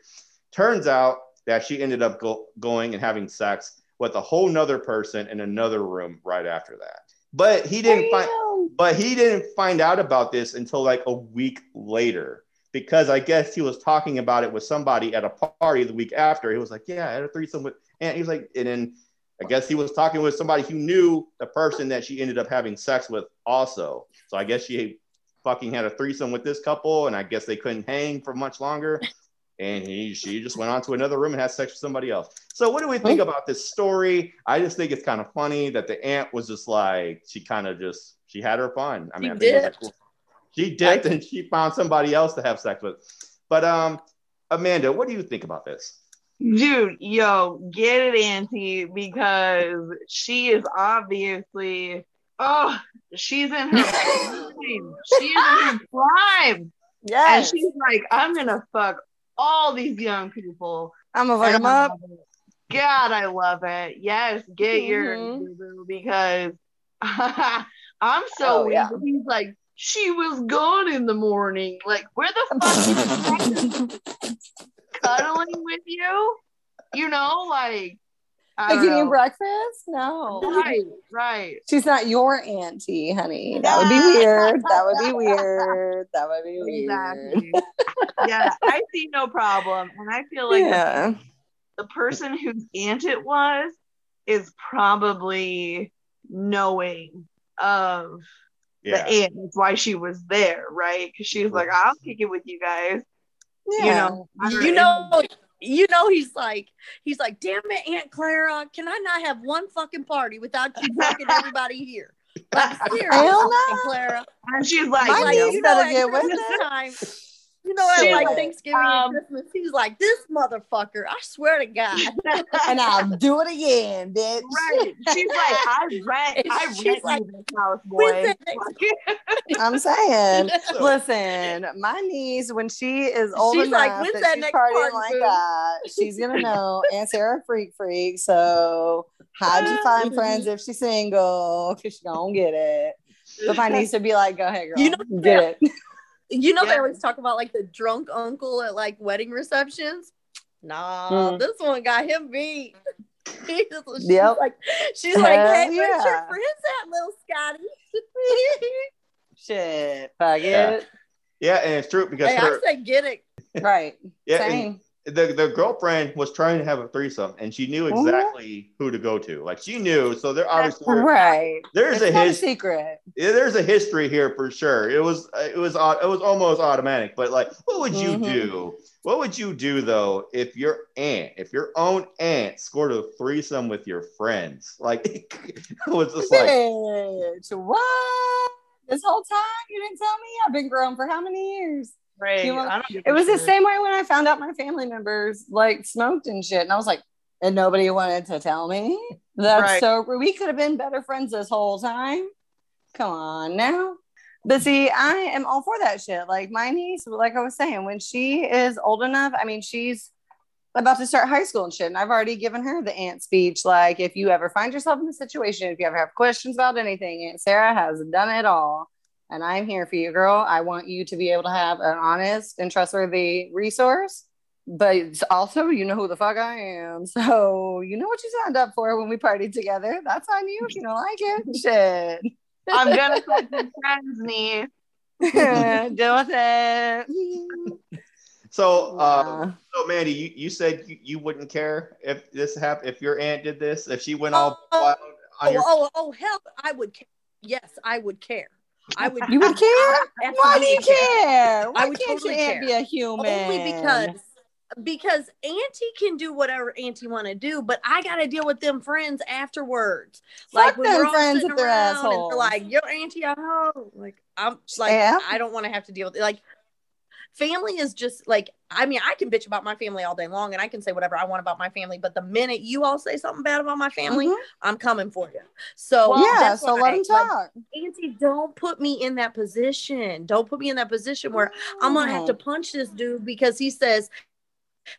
Turns out that she ended up go- going and having sex with a whole nother person in another room right after that. But he didn't find. But he didn't find out about this until like a week later because I guess he was talking about it with somebody at a party the week after. He was like, "Yeah, I had a threesome with," and he was like, and then I guess he was talking with somebody who knew the person that she ended up having sex with also. So I guess she fucking had a threesome with this couple, and I guess they couldn't hang for much longer. And he, she just went on to another room and had sex with somebody else. So, what do we think about this story? I just think it's kind of funny that the aunt was just like, she kind of just, she had her fun. I mean, She I think it was like, dipped. She dipped and she found somebody else to have sex with. But um, Amanda, what do you think about this? Dude, yo, get it, Auntie, because she is obviously oh, she's in her prime. She's in her prime. And she's like, I'm gonna fuck all these young people. I'm gonna fuck And up. God, I love it. Yes, get your Mhm. boo-boo because I'm so Oh, weak. yeah. He's like, she was gone in the morning. Like, where the fuck is cuddling with you? You know, like I don't you know. breakfast? No. Right, right. She's not your auntie, honey. That would be weird. That would be weird. That would be weird. Exactly. yeah, I see no problem. And I feel like yeah. the person whose aunt it was is probably knowing of Yeah. the aunt. That's why she was there, right? Because she was like, I'll kick it with you guys. Yeah. You know, you know you know he's like he's like damn it aunt clara can i not have one fucking party without you fucking everybody here like seriously Aunt clara and she's like, My like, you know, niece you know, better get with Christmas it. time, you know, at like Thanksgiving Um, and Christmas, he's like, this motherfucker, I swear to God. And I'll do it again, bitch. right. She's like, I rent, I rent like, you this house, boy. I'm saying. Listen, my niece, when she is old She's enough like, that, that she's partying like that, she's gonna know Aunt Sarah freak freak. So how'd you find friends if she's single? Cause she gonna get it. But my niece would be like, go ahead, girl. You know- get it. You know, they always talk about like the drunk uncle at like wedding receptions. Nah, Mm. this one got him beat. He's- she's Yep. like, she's like, Hell hey, where's your yeah. friends at, little Scotty? Shit. Fuck Yeah. it. Yeah, and it's true because hey, I her, say get it. Right. yeah, and Same. The, the girlfriend was trying to have a threesome and she knew exactly who to go to. Like she knew, so there obviously Right. there's It's a not a secret. yeah, there's a history here for sure. It was it was it was almost automatic. But like, what would you Mhm. do? What would you do though if your aunt, if your own aunt scored a threesome with your friends? Like it was just like Bitch, what? This whole time you didn't tell me? I've been grown for how many years? Right. You want- I don't It was the same way when I found out my family members like smoked and shit, and I was like, and nobody wanted to tell me. That's Right. so. We could have been better friends this whole time. Come on now. But see, I am all for that shit. Like my niece, like I was saying, when she is old enough, I mean, she's about to start high school and shit. And I've already given her the aunt speech. Like, if you ever find yourself in a situation, if you ever have questions about anything, Aunt Sarah has done it all. And I'm here for you, girl. I want you to be able to have an honest and trustworthy resource. But it's also, you know who the fuck I am. So you know what you signed up for when we partied together. That's on you if you don't like it. Shit. I'm gonna find some friends, niece. Deal with it. so. Uh, Yeah. so Mandy, you, you said you, you wouldn't care if this happened if your aunt did this if she went all Oh, wild on Oh, your oh, oh, hell, I would care. Yes, I would care. I would. You would care? Why do you care? Why would can't totally your aunt care. be a human? Only because because Auntie can do whatever Auntie want to do, but I got to deal with them friends afterwards. Fuck when we're all friends sitting around and they're like, "Your Auntie at home," like I'm just like, Yeah. I don't want to have to deal with it. Like, family is just like, I mean, I can bitch about my family all day long, and I can say whatever I want about my family, but the minute you all say something bad about my family, Mhm. I'm coming for you. So yeah, that's so let them like, talk. Auntie, don't put me in that position. Don't put me in that position where I'm gonna have to Oh. punch this dude because he says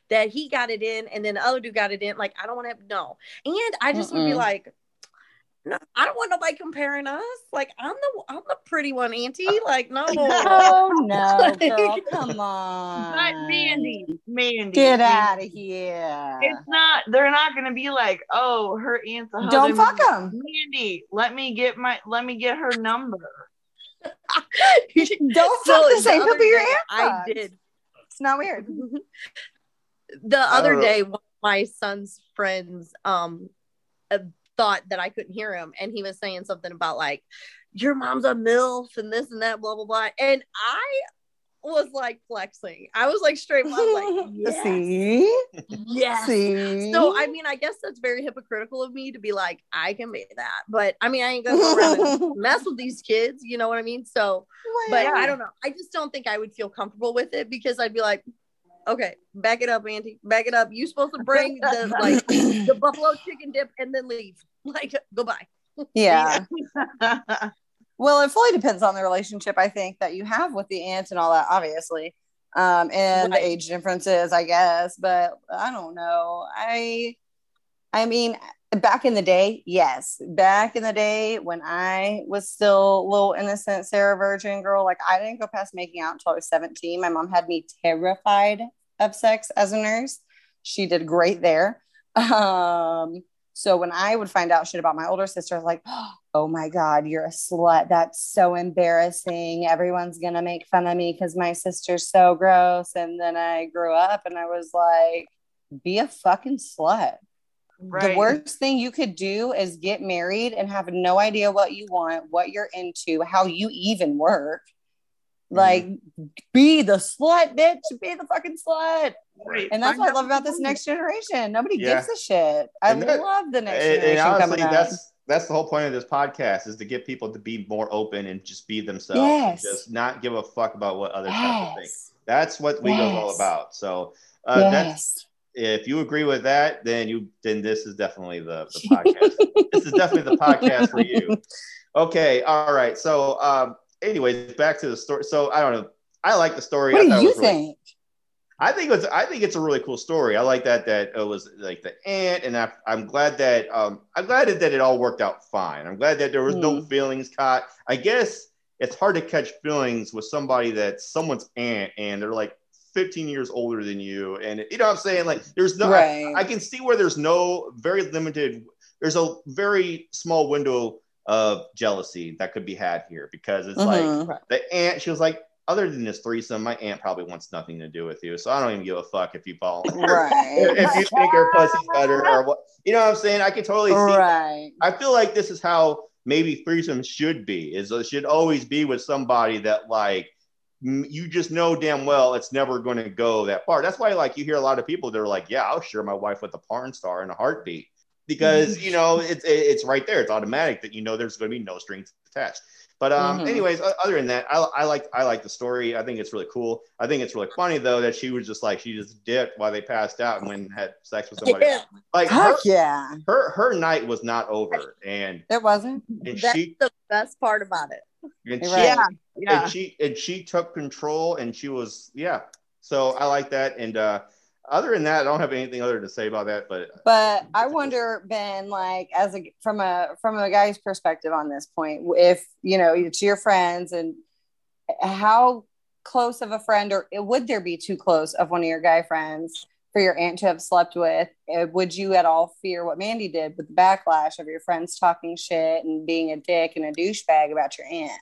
that he got it in and then the other dude got it in. Like, I don't want to no. And I just would be like, no, I don't want nobody comparing us. Like, I'm the I'm the pretty one, Auntie. Like, no. Oh no, girl, come on. But Mandy, Mandy, Get out of here. It's not. They're not gonna be like, oh, her aunt's a husband. Don't fuck them. Mandy, let me get my. Let me get her number. Don't So fuck the the same other people your aunt I fucks. did. It's not weird. the other don't day one of my son's friends um uh, thought that i couldn't hear him and he was saying something about like your mom's a milf and this and that blah blah blah and i was like flexing i was like straight i was like yes, See? yes. See? so i mean i guess that's very hypocritical of me to be like i can be that but i mean i ain't gonna go mess with these kids you know what i mean so but Yeah. I don't know. I just don't think I would feel comfortable with it because I'd be like, okay, back it up, Auntie. Back it up. You supposed to bring the like the buffalo chicken dip and then leave. Like goodbye. yeah. Well, it fully depends on the relationship I think that you have with the aunt and all that, obviously, um, and Right. the age differences, I guess. But I don't know. I, I mean, back in the day, yes. Back in the day when I was still a little innocent Sarah Virgin girl, like I didn't go past making out until I was 17. My mom had me terrified of sex as a nurse. She did great there. Um, so when I would find out shit about my older sister, like, oh my God, you're a slut. That's so embarrassing. Everyone's to make fun of me because my sister's so gross. And then I grew up and I was like, be a fucking slut. Right. The worst thing you could do is get married and have no idea what you want, what you're into, how you even work. Like, be the slut, bitch. Be the fucking slut. Right. And that's Find what I love about this next generation. Nobody Yeah. gives a shit. I that- love the next And, generation and honestly, up. that's that's the whole point of this podcast is to get people to be more open and just be themselves. Yes. Just not give a fuck about what other have to think. That's what we go all about. So uh, that's yes. If you agree with that, then you then this is definitely the, the podcast. this is definitely the podcast for you. Okay, all right. So um anyways, back to the story. So I don't know. I like the story. I What thought do you was really- think? I think it's I think it's a really cool story. I like that that it was like the aunt, and I, I'm glad that um I'm glad that, it all worked out fine. I'm glad that there was no feelings caught. I guess it's hard to catch feelings with somebody that's someone's aunt and they're like 15 years older than you, and you know what I'm saying? Like there's no Right. I can see where there's no very limited. There's a very small window of jealousy that could be had here because it's like Mhm. the aunt, she was like, other than this threesome, my aunt probably wants nothing to do with you. So I don't even give a fuck if you fall. right. if you think her pussy's better or what. You know what I'm saying? I can totally see. right. I feel like this is how maybe threesome should be. Is it should always be with somebody that like m- you just know damn well it's never going to go that far. That's why like you hear a lot of people that are like, yeah, I'll share my wife with a porn star in a heartbeat because you know it's it's right there. It's automatic that you know there's going to be no strings attached. But um, Mhm. anyways, other than that, I, I like I like the story. I think it's really cool. I think it's really funny though that she was just like she just dipped while they passed out and went and had sex with somebody. Yeah. Like her, yeah. her her night was not over, and It wasn't. and That's she the best part about it. And she, right. Yeah. Yeah. and she and she took control and she was yeah. So I like that. And uh, other than that, I don't have anything other to say about that. But But I wonder, Ben, like as a from a from a guy's perspective on this point, if you know to your friends and how close of a friend or would there be too close of one of your guy friends for your aunt to have slept with? Uh, Would you at all fear what Mandy did with the backlash of your friends talking shit and being a dick and a douchebag about your aunt?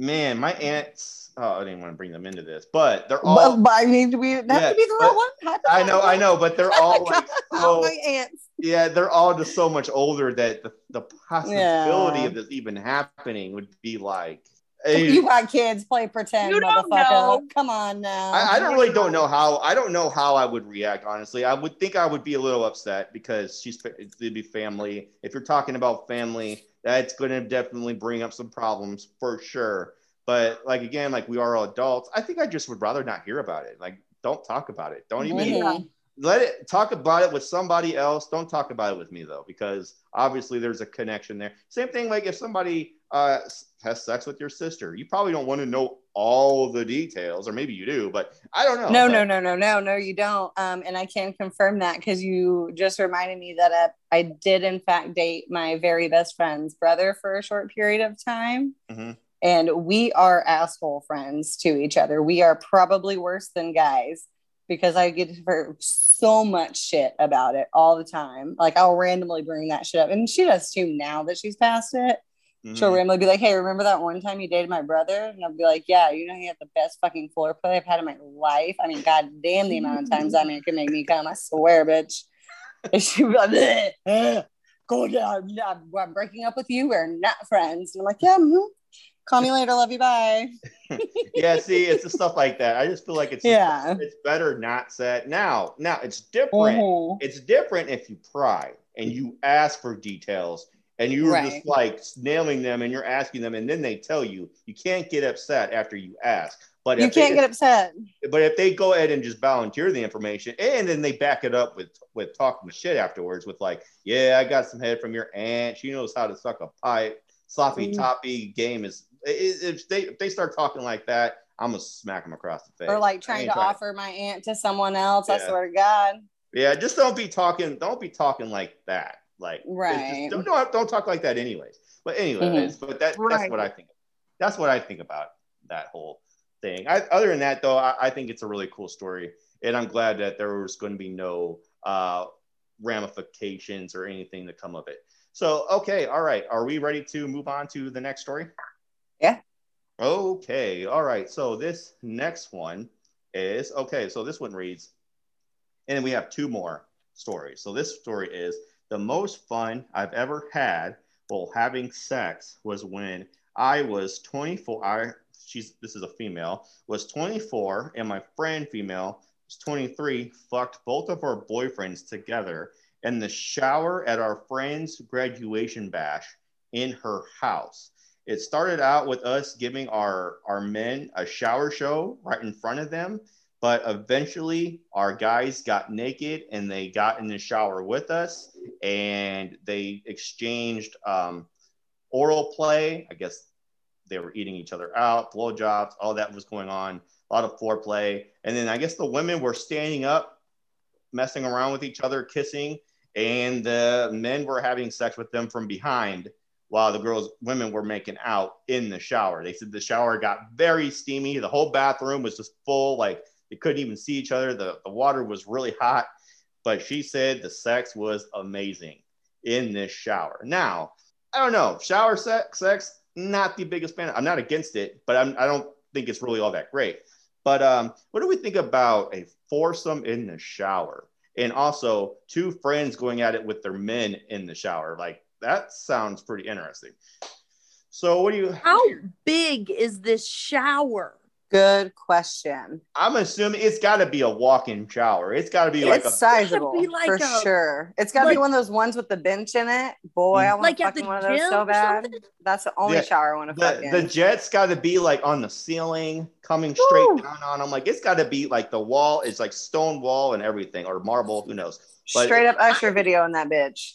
man, my aunts. Oh, I didn't want to bring them into this, but they're all. but I mean, we have Yeah, to be the but- real one? I know, I know, but they're all like so. my aunts. Yeah, they're all just so much older that the, the possibility Yeah. of this even happening would be like. You got kids, play pretend, You don't motherfucker. know. Come on now. I, I don't really don't know how I don't know how I would react honestly. I would think I would be a little upset because she's it'd be family. If you're talking about family, that's going to definitely bring up some problems for sure. But like again, like we are all adults. I think I just would rather not hear about it. Like don't talk about it. Don't even Mhm. let it talk about it with somebody else. Don't talk about it with me though, because obviously there's a connection there. Same thing like if somebody uh, has sex with your sister, you probably don't want to know all the details, or maybe you do, but I don't know. No, no, no, no, no, no, you don't. Um, and I can confirm that because you just reminded me that uh, I did, in fact, date my very best friend's brother for a short period of time. Mhm. And we are asshole friends to each other. We are probably worse than guys because I get her so much shit about it all the time. Like I'll randomly bring that shit up. And she does too now that she's past it. She'll Mhm. randomly be like, Hey, remember that one time you dated my brother? And I'll be like, Yeah, you know, he had the best fucking foreplay I've had in my life. I mean, god damn the amount of times that man could make me come. I swear, bitch. And she'd be like, "Bleh, eh, Go down. I'm, I'm breaking up with you. We're not friends. And I'm like, Yeah, mhm. call me later. Love you. Bye. yeah, see, it's the stuff like that. I just feel like it's Yeah. it's better not said. Now, now it's different. Mhm. It's different if you pry and you ask for details and you're Right. just like nailing them and you're asking them and then they tell you. You can't get upset after you ask. But You if can't get upset. but if they go ahead and just volunteer the information and then they back it up with with talking shit afterwards with like yeah i got some head from your aunt she knows how to suck a pipe sloppy Mm. toppy game is if they if they start talking like that i'm gonna smack them across the face Or like trying to offer my aunt to someone else. I swear to God. yeah just don't be talking don't be talking like that Like, Right. just- don't, don't don't talk like that, anyways. But anyways, but that that's what I think. That's what I think about that whole thing. I, other than that, though, I, I think it's a really cool story, and I'm glad that there was going to be no uh, ramifications or anything to come of it. So, okay, all right, are we ready to move on to the next story? Yeah. Okay, all right. So this next one is okay. So this one reads, and we have two more stories. So this story is the most fun I've ever had while having sex was when I was 24. I she's this is a female was 24 and my friend female was 23 fucked both of our boyfriends together in the shower at our friend's graduation bash in her house. It started out with us giving our our men a shower show right in front of them, but eventually our guys got naked and they got in the shower with us and they exchanged um, oral play. I guess they were eating each other out, blowjobs, all that was going on, a lot of foreplay. And then I guess the women were standing up, messing around with each other, kissing, and the men were having sex with them from behind while the girls, women were making out in the shower. They said the shower got very steamy. The whole bathroom was just full, like they couldn't even see each other. The, the water was really hot, but she said the sex was amazing in this shower. Now, I don't know, shower sex, sex, not the biggest fan. I'm not against it, but I'm, I don't think it's really all that great. But um, what do we think about a foursome in the shower? And also two friends going at it with their men in the shower. Like that sounds pretty interesting. So what do you How big is this shower? Good question. I'm assuming it's got to be a walk-in shower. It's got to be like it's a sizable be like for a- sure. It's got to be one of those ones with the bench in it. Boy, I mm-hmm. want Like to at fuck the in one of those so bad. That's the only Yeah, shower I want to fuck the, in. the jet's got to be like on the ceiling, coming straight Woo. down on them. Like it's got to be like the wall is like stone wall and everything, or marble. Who knows? but- Straight up usher video in that bitch.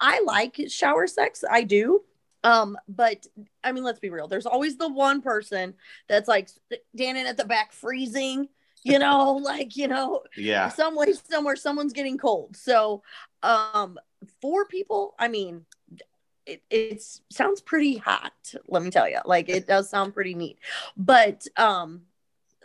I like shower sex. I do. Um, but I mean, let's be real. There's always the one person that's like standing at the back freezing, you know, like, you know, Yeah, some way somewhere someone's getting cold. So, um, four people, I mean, it it's sounds pretty hot, let me tell you. Like it does sound pretty neat. But um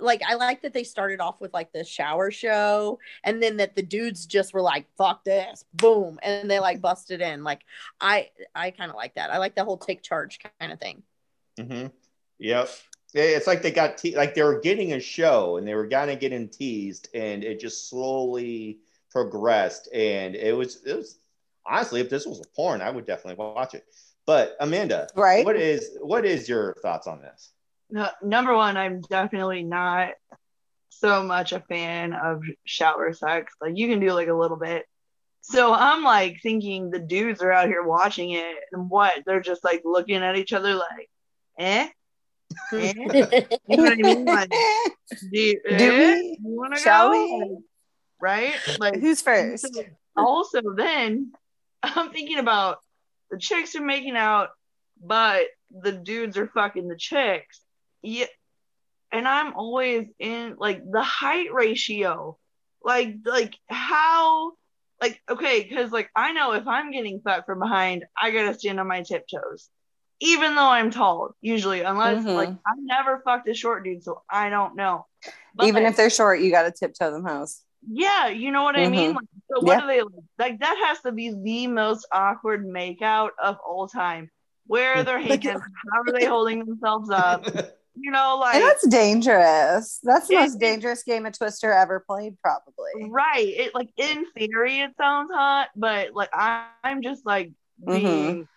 like I like that they started off with like the shower show and then that the dudes just were like fuck this boom and they like busted in like I I kind of like that I like the whole take charge kind of thing Mm-hmm. Yep. Yeah, It's like they got te- like they were getting a show and they were kind of getting teased, and it just slowly progressed. And it was it was honestly, if this was a porn, I would definitely watch it. But Amanda, Right? what is what is your thoughts on this? No, number one, I'm definitely not so much a fan of shower sex. Like you can do like a little bit. So I'm like thinking the dudes are out here watching it and what? They're just like looking at each other like, eh? Eh? You know what I mean? Like, do you, Do eh? we? Shall go? we? Right? Like Who's first? so also then I'm thinking about the chicks are making out, but the dudes are fucking the chicks. Yeah. And I'm always in like the height ratio. Like like how like okay, because like I know if I'm getting fucked from behind, I gotta stand on my tiptoes. Even though I'm tall, usually, unless Mhm. like I've never fucked a short dude, so I don't know. Even But- if they're short, you got to tiptoe them hoes. yeah, you know what I mean? Mhm. Like, so what Yeah. do they like? Like that has to be the most awkward makeout of all time. Where are their Like- hands? How are they holding themselves up? You know, like and that's dangerous. That's the It- most dangerous game of Twister ever played, probably. right. It like in theory it sounds hot, but like I, I'm just like mm-hmm. being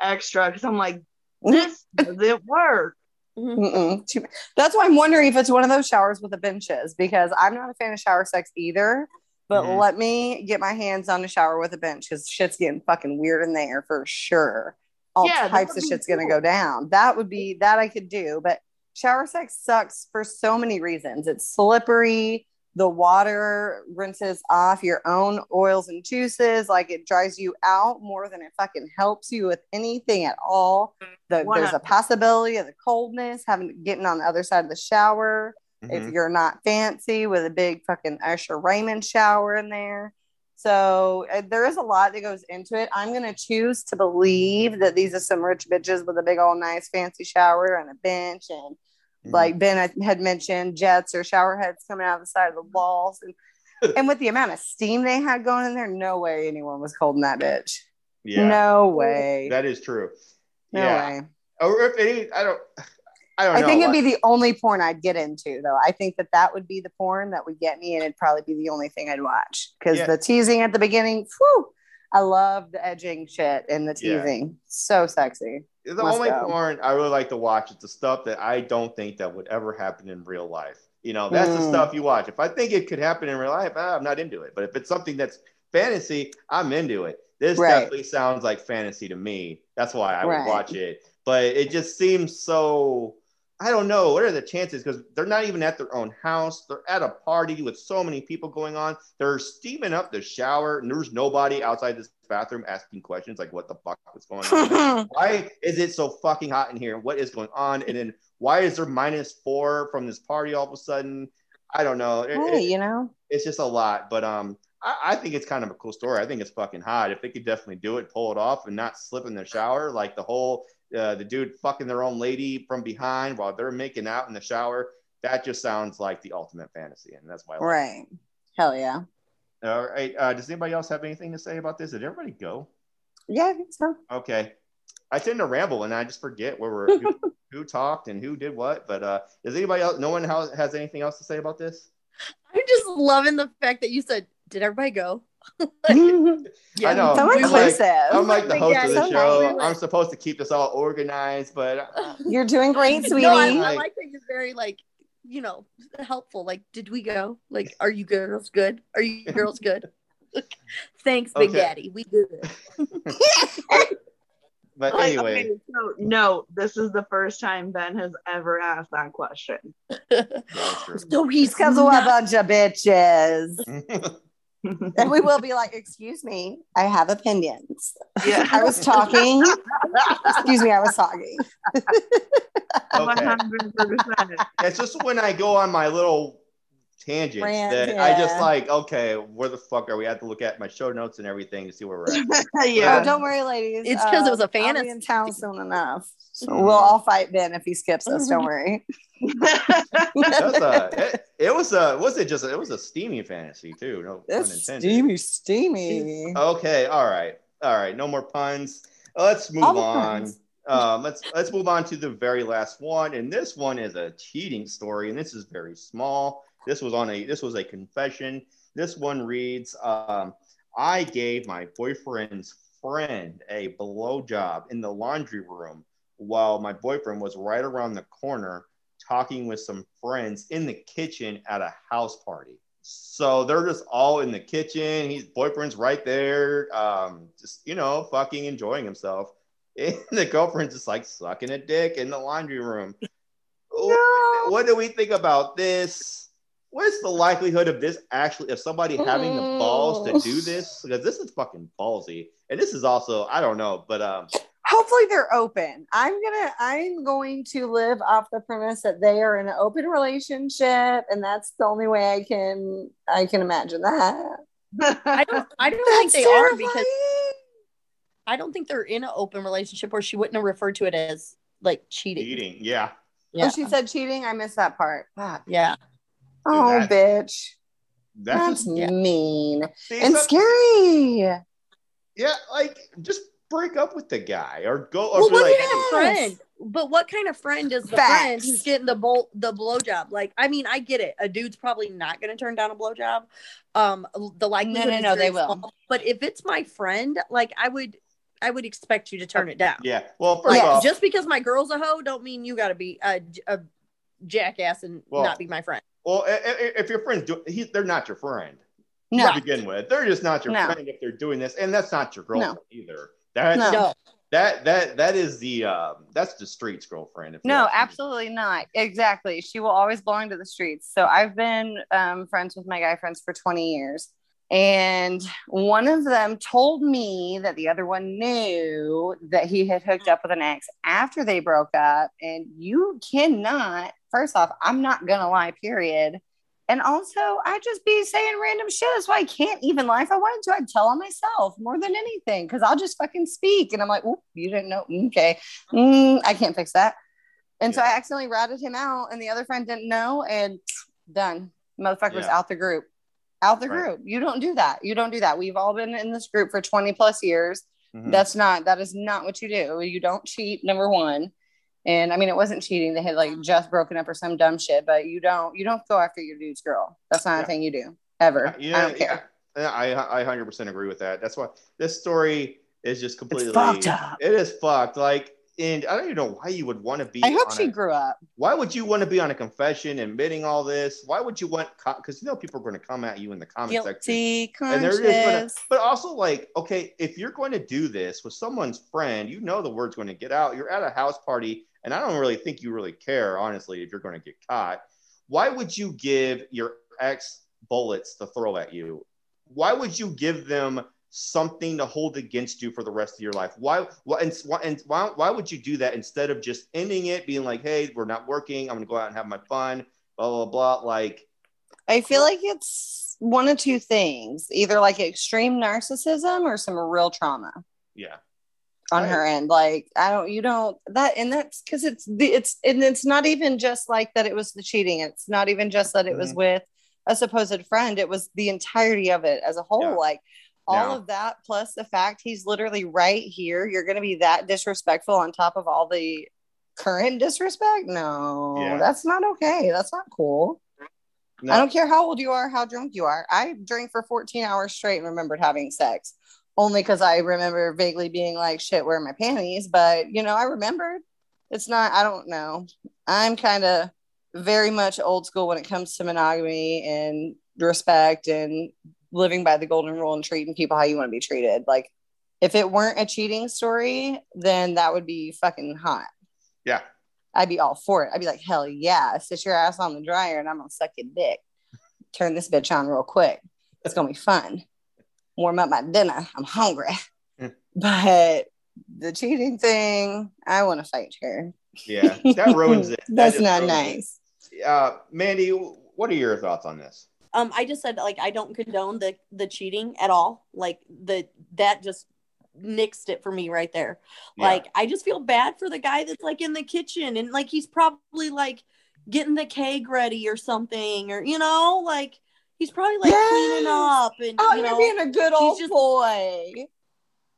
extra because I'm like, mm-hmm. this doesn't work. Mm-hmm. Mm-mm. That's why I'm wondering if it's one of those showers with the benches because I'm not a fan of shower sex either. But let me get my hands on a shower with a bench because shit's getting fucking weird in there for sure. All Yeah, types of be shit's gonna go down. That would be that I could do. But shower sex sucks for so many reasons. It's slippery. The water rinses off your own oils and juices. Like it dries you out more than it fucking helps you with anything at all. The, there's a possibility of the coldness, having getting on the other side of the shower. Mhm. If you're not fancy with a big fucking Usher Raymond shower in there. So uh, there is a lot that goes into it. I'm gonna choose to believe that these are some rich bitches with a big old nice fancy shower and a bench and Mhm. like Ben had- mentioned, jets or shower heads coming out of the side of the walls. And, and with the amount of steam they had going in there, no way anyone was cold in that bitch. yeah, No way. that is true. no yeah, way. or if any, I don't, I don't I think it'd be the only porn I'd get into, though. I think that that would be the porn that would get me, and it'd probably be the only thing I'd watch because Yeah. the teasing at the beginning, whew, I love the edging shit and the Yeah. teasing. So sexy. The Must only go. porn I really like to watch is the stuff that I don't think that would ever happen in real life. You know, that's the Mm. stuff you watch. If I think it could happen in real life, ah, I'm not into it. But if it's something that's fantasy, I'm into it. This Right. definitely sounds like fantasy to me. That's why I would watch it. But it just seems so. I don't know. What are the chances? Because they're not even at their own house. They're at a party with so many people going on. They're steaming up the shower, and there's nobody outside this bathroom asking questions like, "What the fuck is going on?" why is it so fucking hot in here? What is going on? And then why is there minus four from this party all of a sudden? I don't know. It- hey, it- you know, it's just a lot, but um, I, I think it's kind of a cool story. I think it's fucking hot. If they could definitely do it, pull it off, and not slip in the shower, like the whole uh, the dude fucking their own lady from behind while they're making out in the shower. That just sounds like the ultimate fantasy, and that's why. I like it. right? Hell yeah. All right. Uh, does anybody else have anything to say about this? Did everybody go? Yeah, I think so. Okay. I tend to ramble and I just forget where we're who, who talked and who did what. But uh, does anybody else? No one has, has anything else to say about this? I'm just loving the fact that you said, "Did everybody go?" I know. so I'm like- I'm like the host yeah, of the show. nice. I'm supposed to keep this all organized, but uh, You're doing great, sweetie. No, I, I Like- like that you're very like, you know, helpful. Like, did we go? Like, are you girls good? Are you girls good? Thanks, Big Okay. Daddy. We good. but Like, anyway, okay, so no, this is the first time Ben has ever asked that question. that's so he's because we're a bunch of bitches. And we will be like, excuse me, I have opinions. yeah. I was talking. excuse me, I was talking. okay. 100%. It's just when I go on my little tangents Rant, that I just like, okay, where the fuck are we? I have to look at my show notes and everything to see where we're at. Oh, yeah. don't worry, ladies. It's 'cause it was a I'll be fantasy. in town soon enough. So we'll all fight Ben if he skips us. Don't worry. That's a, it, it was a, was it just, a, it was a steamy fantasy too. No It's steamy, steamy. Okay, all right, all right. No more puns. Let's move All on. Um, let's let's move on to the very last one, and this one is a cheating story, and this is very small. This was on a this was a confession. This one reads, um, "I gave my boyfriend's friend a blowjob in the laundry room while my boyfriend was right around the corner talking with some friends in the kitchen at a house party." So they're just all in the kitchen. His boyfriend's right there, um, just you know, fucking enjoying himself. And the girlfriend's just like sucking a dick in the laundry room. What, what do we think about this? What's the likelihood of this actually, of somebody having the balls to do this? Because this is fucking ballsy, and this is also, I don't know, but um, Hopefully they're open. I'm gonna I'm going to live off the premise that they are in an open relationship, and that's the only way I can I can imagine that. I don't. I don't think That's they are because. I don't think they're in an open relationship, or she wouldn't have referred to it as like cheating. cheating yeah, Yeah. Oh, she said cheating. I missed that part. Fuck. yeah. Oh, that- bitch. that's That's just mean see, and scary. Yeah, like just break up with the guy or go. Or Well, be what like, kind of friend? But what kind of friend is the Facts. friend who's getting the bowl the blowjob? Like, I mean, I get it. A dude's probably not going to turn down a blowjob. Um, the likelihood. no, is no, very they will. small. But if it's my friend, like, I would, I would expect you to turn it down. yeah. Well, first Like, off, just because my girl's a hoe, don't mean you got to be a, a jackass and Well, not be my friend. Well, if your friends do, he, they're not your friend. No. to begin with. They're just not your No. friend if they're doing this, and that's not your girlfriend No. either. That No. That that that is the um, that's the streets girlfriend. If No, absolutely not. Exactly. She will always belong to the streets. So I've been um, friends with my guy friends for 20 years. And one of them told me that the other one knew that he had hooked up with an ex after they broke up. And you cannot, first off, I'm not going to lie, period. And also, I just be saying random shit. That's why I can't even lie. If I wanted to, I'd tell on myself more than anything because I'll just fucking speak. And I'm like, "Oop, you didn't know. Okay. Mm, I can't fix that. And so I accidentally ratted him out, and the other friend didn't know, and done. Motherfucker's Yeah. out the group. Out the Right. group. You don't do that. You don't do that. We've all been in this group for 20 plus years. Mhm. That's not, that is not what you do. You don't cheat, number one. And I mean, it wasn't cheating. They had like just broken up or some dumb shit, but you don't, you don't go after your dude's girl. That's not Yeah. a thing you do ever. Yeah, I don't care. yeah. I I 100% agree with that. That's why this story is just completely fucked up. It is fucked. Like, and I don't even know why you would want to be. I hope she a- grew up. why would you want to be on a confession admitting all this? Why would you want? Because you know people are going to come at you in the comment section. Guilty And they're just gonna, but also like, okay, if you're going to do this with someone's friend, you know the word's going to get out. You're at a house party, and I don't really think you really care, honestly, if you're going to get caught. Why would you give your ex bullets to throw at you? Why would you give them something to hold against you for the rest of your life? Why? Why? And, why, and why, why would you do that instead of just ending it, being like, "Hey, we're not working. I'm going to go out and have my fun." Blah blah blah. Like, I feel like it's one of two things either like extreme narcissism or some real trauma yeah, on Right. her end. Like, I don't, you don't, that, and that's because it's the, it's, and it's not even just like that it was the cheating. It's not even just that it was Mhm. with a supposed friend. It was the entirety of it as a whole. Yeah. Like, all of that plus the fact he's literally right here. You're going to be that disrespectful on top of all the current disrespect. No, Yeah. that's not okay. That's not cool. No, I don't care how old you are, how drunk you are. I drank for 14 hours straight and remembered having sex only because I remember vaguely being like, shit, where are my panties? But, you know, I remembered. It's not, I don't know. I'm kind of very much old school when it comes to monogamy and respect and living by the golden rule and treating people how you want to be treated. Like, if it weren't a cheating story, then that would be fucking hot. yeah. I'd be all for it. I'd be like, hell yeah, sit your ass on the dryer and I'm gonna suck your dick. Turn this bitch on real quick. It's gonna be fun. Warm up my dinner. I'm hungry. Mm. but the cheating thing, I want to fight her. Yeah, that ruins it. That That's not nice. Uh, Mandy, what are your thoughts on this? Um, I just said like I don't condone the the cheating at all. Like the that just nixed it for me right there. Yeah. Like I just feel bad for the guy that's like in the kitchen and like he's probably like getting the keg ready or something or you know like he's probably like cleaning up and Oh, you you're know being a good old just- boy.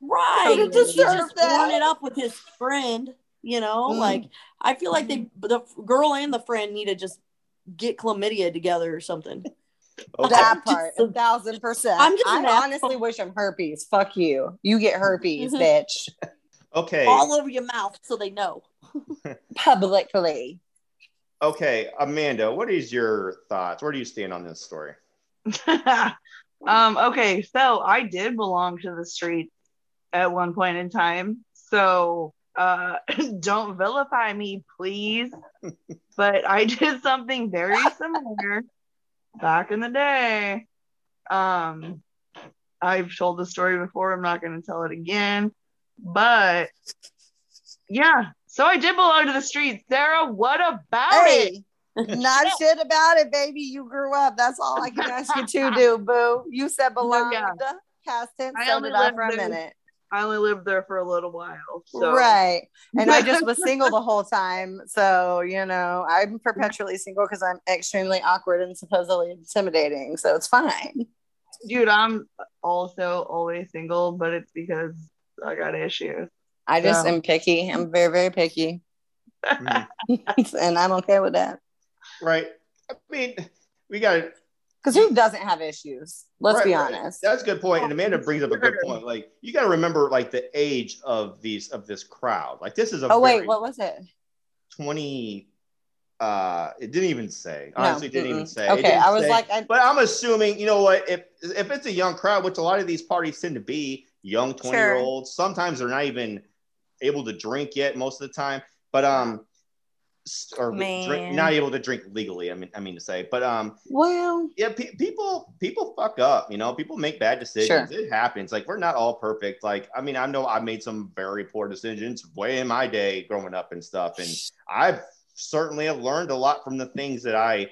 right. don't He's just that. warming it up with his friend. You know, Mm. like I feel like they the girl and the friend need to just get chlamydia together or something. Okay. That part, a thousand percent. I'm just I an honestly wish him herpes. Fuck you. You get herpes, Mhm. bitch. Okay. All over your mouth so they know. Publicly. Okay, Amanda, what is your thoughts? Where do you stand on this story? um, okay, so I did belong to the street at one point in time. So uh, don't vilify me, please. but I did something very similar back in the day. Um, I've told the story before. I'm not going to tell it again. But yeah, so I did belong to the streets. Sarah, what about it? Not shit about it, baby. You grew up. That's all I can ask you to do, boo. You said belonged. yeah. Past tense. I only lived for a minute. I only lived there for a little while. So. Right. And I just was single the whole time. So, you know, I'm perpetually single because I'm extremely awkward and supposedly intimidating. So it's fine. Dude, I'm also always single, but it's because I got issues. I just Yeah. am picky. I'm very, very picky. Mhm. and I'm okay with that. right. I mean, we got to. Because who doesn't have issues? Let's be honest. That's a good point. And Amanda brings up a good point. Like, you got to remember, like, the age of these of this crowd. Like, this is a Oh, wait, what was it? 20. Uh, it didn't even say. Honestly, it didn't even mm-mm. say. Okay, I was say. like, I, But I'm assuming, you know what, if if it's a young crowd, which a lot of these parties tend to be, young 20 year olds, sometimes they're not even able to drink yet most of the time. But um s- or drink, not able to drink legally, I mean I mean to say. But um well, yeah, pe- people people fuck up, you know, people make bad decisions. It happens. Like we're not all perfect. Like I mean, I know I made some very poor decisions way in my day growing up and stuff and I've certainly have learned a lot from the things that I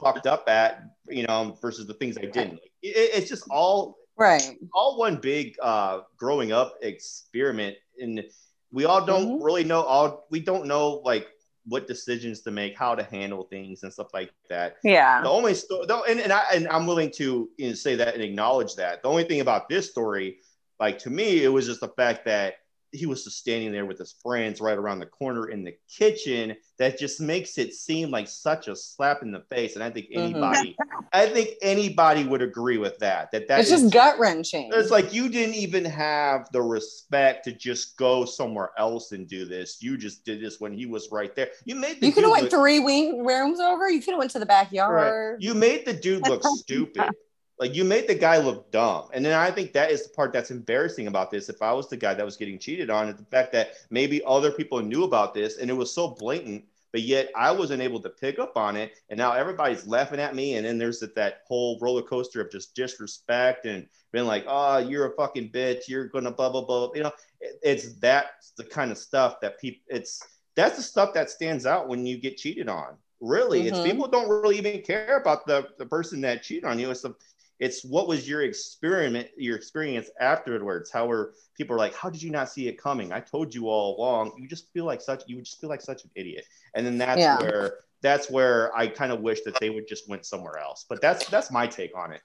fucked up at, you know, versus the things I didn't. It, it's just all Right. all one big uh, growing up experiment, and we all don't Mhm. really know all. We don't know like what decisions to make, how to handle things, and stuff like that. Yeah. The only story, though, and, and I and I'm willing to you know, say that and acknowledge that. The only thing about this story, like to me, it was just the fact that he was just standing there with his friends right around the corner in the kitchen. That just makes it seem like such a slap in the face. And I think Mhm. anybody, I think anybody would agree with that. That that It's just gut wrenching. it's like you didn't even have the respect to just go somewhere else and do this. You just did this when he was right there. You made the You could have went look- three wing rooms over. You could have went to the backyard. you made the dude look stupid. Like you made the guy look dumb. And then I think that is the part that's embarrassing about this. If I was the guy that was getting cheated on, is the fact that maybe other people knew about this and it was so blatant, but yet I wasn't able to pick up on it. And now everybody's laughing at me. And then there's that, that whole roller coaster of just disrespect and being like, oh, you're a fucking bitch. You're gonna blah blah blah. You know, it- it's that's the kind of stuff that people it's that's the stuff that stands out when you get cheated on. Really, it's Mhm. people don't really even care about the the person that cheated on you. It's the it's what was your experiment, your experience afterwards. How were people are like, how did you not see it coming? I told you all along. You just feel like such you would just feel like such an idiot. And then that's Yeah. where that's where I kind of wish that they would just went somewhere else. But that's that's my take on it.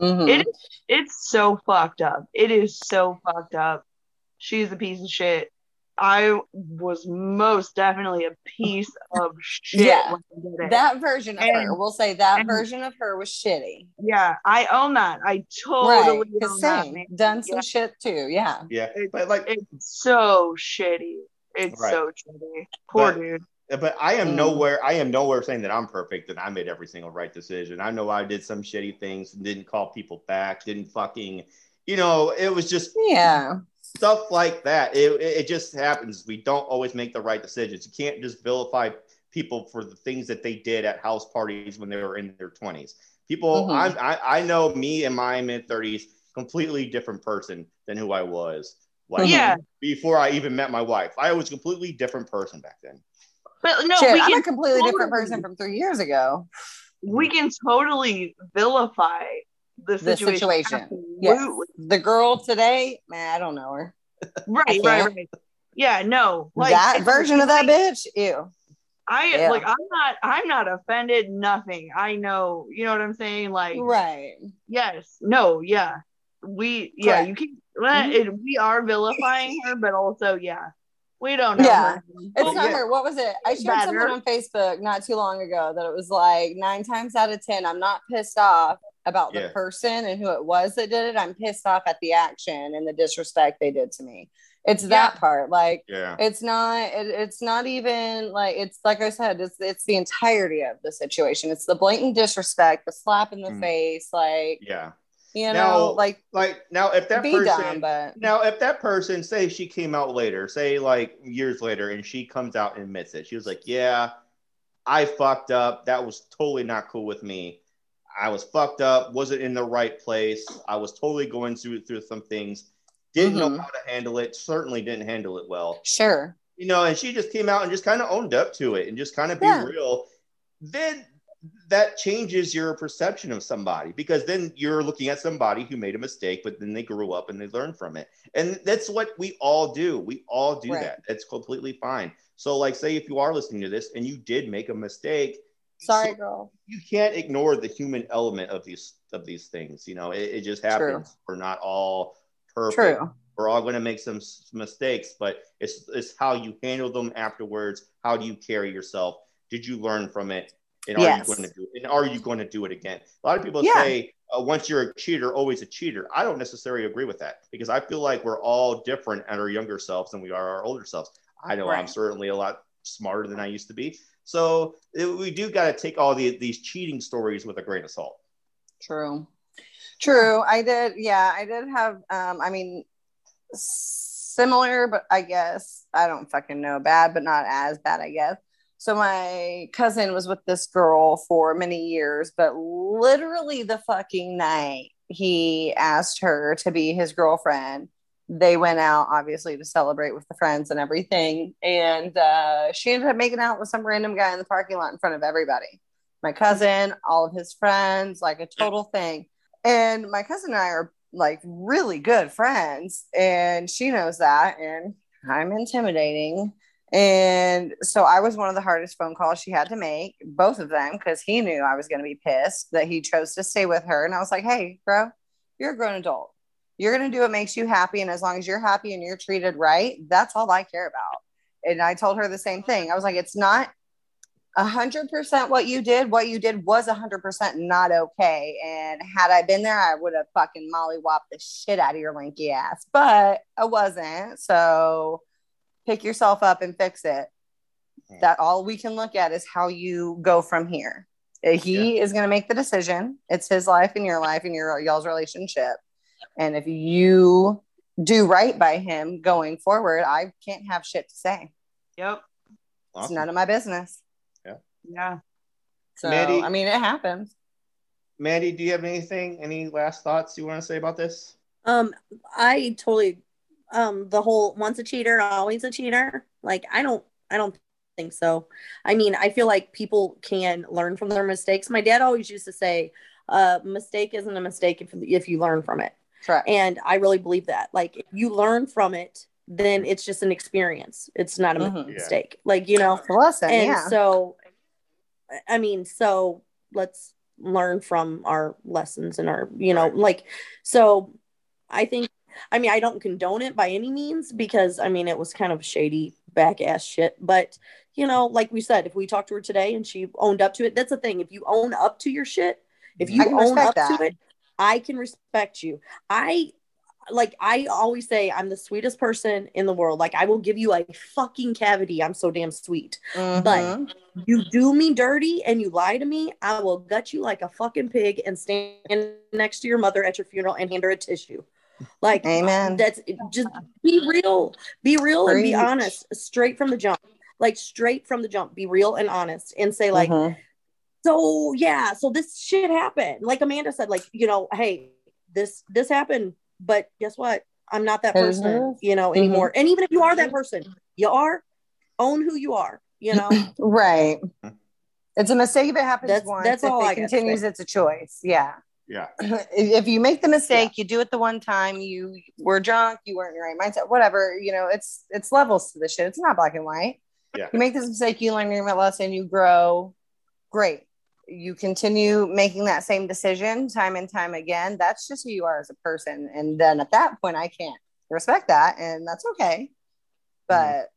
Mhm. It it's so fucked up. It is so fucked up. She's a piece of shit. I was most definitely a piece of shit Yeah. when I did it. that version of her, we'll say that and- version of her was shitty. yeah, I own that. I totally The own same. man. Done some Yeah. shit too. Yeah. Yeah. It- but like It's so shitty. It's Right. so shitty. Poor But- dude. but I am Mm. nowhere I am nowhere saying that I'm perfect and I made every single right decision. I know I did some shitty things and didn't call people back, didn't fucking you know, it was just Yeah. Stuff like that. It, it, it just happens. We don't always make the right decisions. You can't just vilify people for the things that they did at house parties when they were in their 20s. People, Mhm. I'm, I, I know me in my mid 30s, completely different person than who I was. Like Yeah. before I even met my wife, I was a completely different person back then. But no, Shit, we I'm can a completely different person from three years ago. we can totally vilify the The situation. situation. Yes. The girl today, man, I don't know her. Right, right, right. Yeah, no. Like that version of that bitch, ew. I Yeah. like I'm not I'm not offended, nothing. I know, you know what I'm saying? Like Right. yes, no, yeah. We yeah, Correct. you can Mhm. we are vilifying her, but also yeah. We don't know. Yeah. her. It's Well, not yeah. her. What was it? I shared something on Facebook not too long ago that it was like nine times out of ten, I'm not pissed off about the Yeah. person and who it was that did it. I'm pissed off at the action and the disrespect they did to me. It's that part. Like Yeah. it's not it, it's not even like it's like I said, it's it's the entirety of the situation. It's the blatant disrespect, the slap in the Mm. face, like Yeah. you know, Now, like Like now, if that be person, dumb, but Now, if that person, say she came out later, say like years later, and she comes out and admits it, she was like, Yeah, I fucked up. That was totally not cool with me. I was fucked up, wasn't in the right place. I was totally going through through some things, didn't know Mhm. how to handle it, certainly didn't handle it well. sure. You know, and she just came out and just kind of owned up to it and just kind of be Yeah. real. Then that changes your perception of somebody because then you're looking at somebody who made a mistake, but then they grew up and they learned from it. And that's what we all do. We all do Right. that. That's completely fine. So, like, say if you are listening to this and you did make a mistake, Sorry, so- girl. you can't ignore the human element of these of these things. You know, it, it just happens. We're not all perfect. True. We're all going to make some mistakes, but it's it's how you handle them afterwards. How do you carry yourself? Did you learn from it? And are Yes. you going to do? And are you going to do it again? A lot of people Yeah. say uh, once you're a cheater, always a cheater. I don't necessarily agree with that because I feel like we're all different at our younger selves than we are our older selves. I know I'm certainly a lot smarter than I used to be. So it, we do got to take all the, these cheating stories with a grain of salt. True. True. I did. Yeah, I did have. Um, I mean, similar, but I guess I don't fucking know. Bad, but not as bad. I guess. So my cousin was with this girl for many years, but literally the fucking night he asked her to be his girlfriend. They went out obviously to celebrate with the friends and everything, and uh, she ended up making out with some random guy in the parking lot in front of everybody. my cousin, all of his friends, like a total thing. And my cousin and I are like really good friends, and she knows that. And I'm intimidating. And so I was one of the hardest phone calls she had to make, both of them, because he knew I was going to be pissed that he chose to stay with her. And I was like, hey, bro, you're a grown adult. You're going to do what makes you happy. And as long as you're happy and you're treated right, that's all I care about. And I told her the same thing. I was like, it's not a hundred percent what you did. What you did was a hundred percent not okay. And had I been there, I would have fucking mollywopped the shit out of your lanky ass. But I wasn't. So pick yourself up and fix it. That all we can look at is how you go from here. Uh, He is going to make the decision. It's his life and your life and your y'all's relationship. And if you do right by him going forward, I can't have shit to say. Yep. It's none of my business. Yeah. Yeah. So Maddie- I mean, it happens. Mandy, do you have anything, any last thoughts you want to say about this? Um, I totally um the whole once a cheater, always a cheater. Like I don't I don't think so. I mean, I feel like people can learn from their mistakes. My dad always used to say, uh, mistake isn't a mistake if, if you learn from it. Correct. And I really believe that. Like if you learn from it, then it's just an experience. It's not a Mhm. mistake. Like, you know, lesson. and yeah. so i mean so let's learn from our lessons and our you know Right. like so i think i mean i don't condone it by any means because i mean it was kind of shady back ass shit but you know like we said if we talked to her today and she owned up to it that's the thing if you own up to your shit if you own up respect to it i can respect you i like I always say I'm the sweetest person in the world. Like I will give you a fucking cavity. I'm so damn sweet Mhm. you do me dirty and you lie to me, I will gut you like a fucking pig and stand next to your mother at your funeral and hand her a tissue. Like, Amen. that's just be real, be real and be honest straight from the jump. Like, straight from the jump, be real and honest and say, like, Mhm. So yeah, so this shit happened. Like Amanda said, like, you know, hey, this this happened, but guess what? I'm not that person, what it is. you know, mm-hmm. anymore. And even if you are that person, you are, own who you are, you know. right. It's a mistake if it happens That's- once. that's if all it I continues, say. it's a choice. Yeah. Yeah. if you make the mistake, you do it the one time. You were drunk, you weren't in your right mindset, whatever. You know, it's it's levels to the shit. It's not black and white. Yeah. You make this mistake, you learn your lesson, you grow. Great. You continue making that same decision time and time again. That's just who you are as a person. And then at that point, I can't respect that, and that's okay. But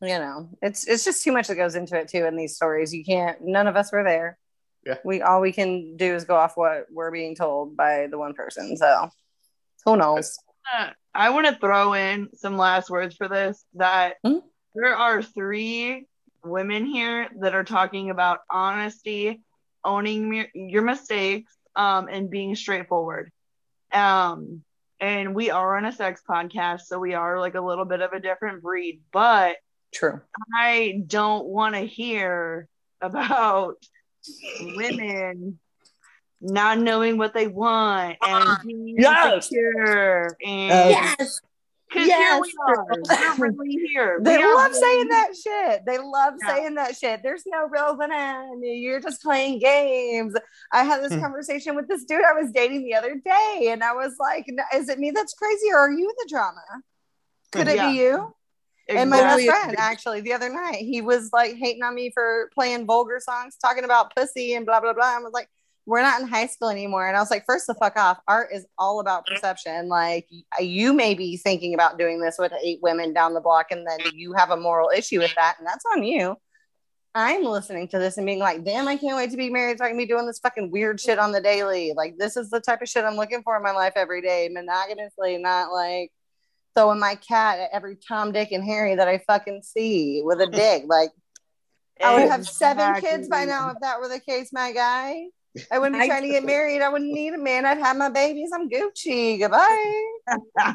you know, it's it's just too much that goes into it too in these stories. You can't. None of us were there. Yeah. We all we can do is go off what we're being told by the one person. So who knows? I want to throw in some last words for this that Hmm? there are three women here that are talking about honesty, owning mi- your mistakes, um, and being straightforward. Um, and we are on a sex podcast, so we are like a little bit of a different breed, but True. I don't want to hear about women not knowing what they want and being Yes. insecure and yes. Because Yes, here we are. We're really here. They We love really- saying that shit. They love Yeah. saying that shit. There's no real banana. You're just playing games. I had this Hmm. conversation with this dude I was dating the other day, and I was like, "Is it me that's crazy, or are you the drama? Could it Yeah. be you?" And my best friend, actually, the other night, he was like hating on me for playing vulgar songs, talking about pussy and blah blah blah. I was like, "We're not in high school anymore." And I was like, first the fuck off. Art is all about perception. Like uh, you may be thinking about doing this with eight women down the block, and then you have a moral issue with that, and that's on you. I'm listening to this and being like, damn, I can't wait to be married so I can be doing this fucking weird shit on the daily. Like, this is the type of shit I'm looking for in my life every day, monogamously, not like throwing my cat at every Tom, Dick, and Harry that I fucking see with a dick. Like, I would have seven kids by now if that were the case, my guy. I wouldn't be trying to get married. I wouldn't need a man. I'd have my babies. I'm Gucci. Goodbye. Like,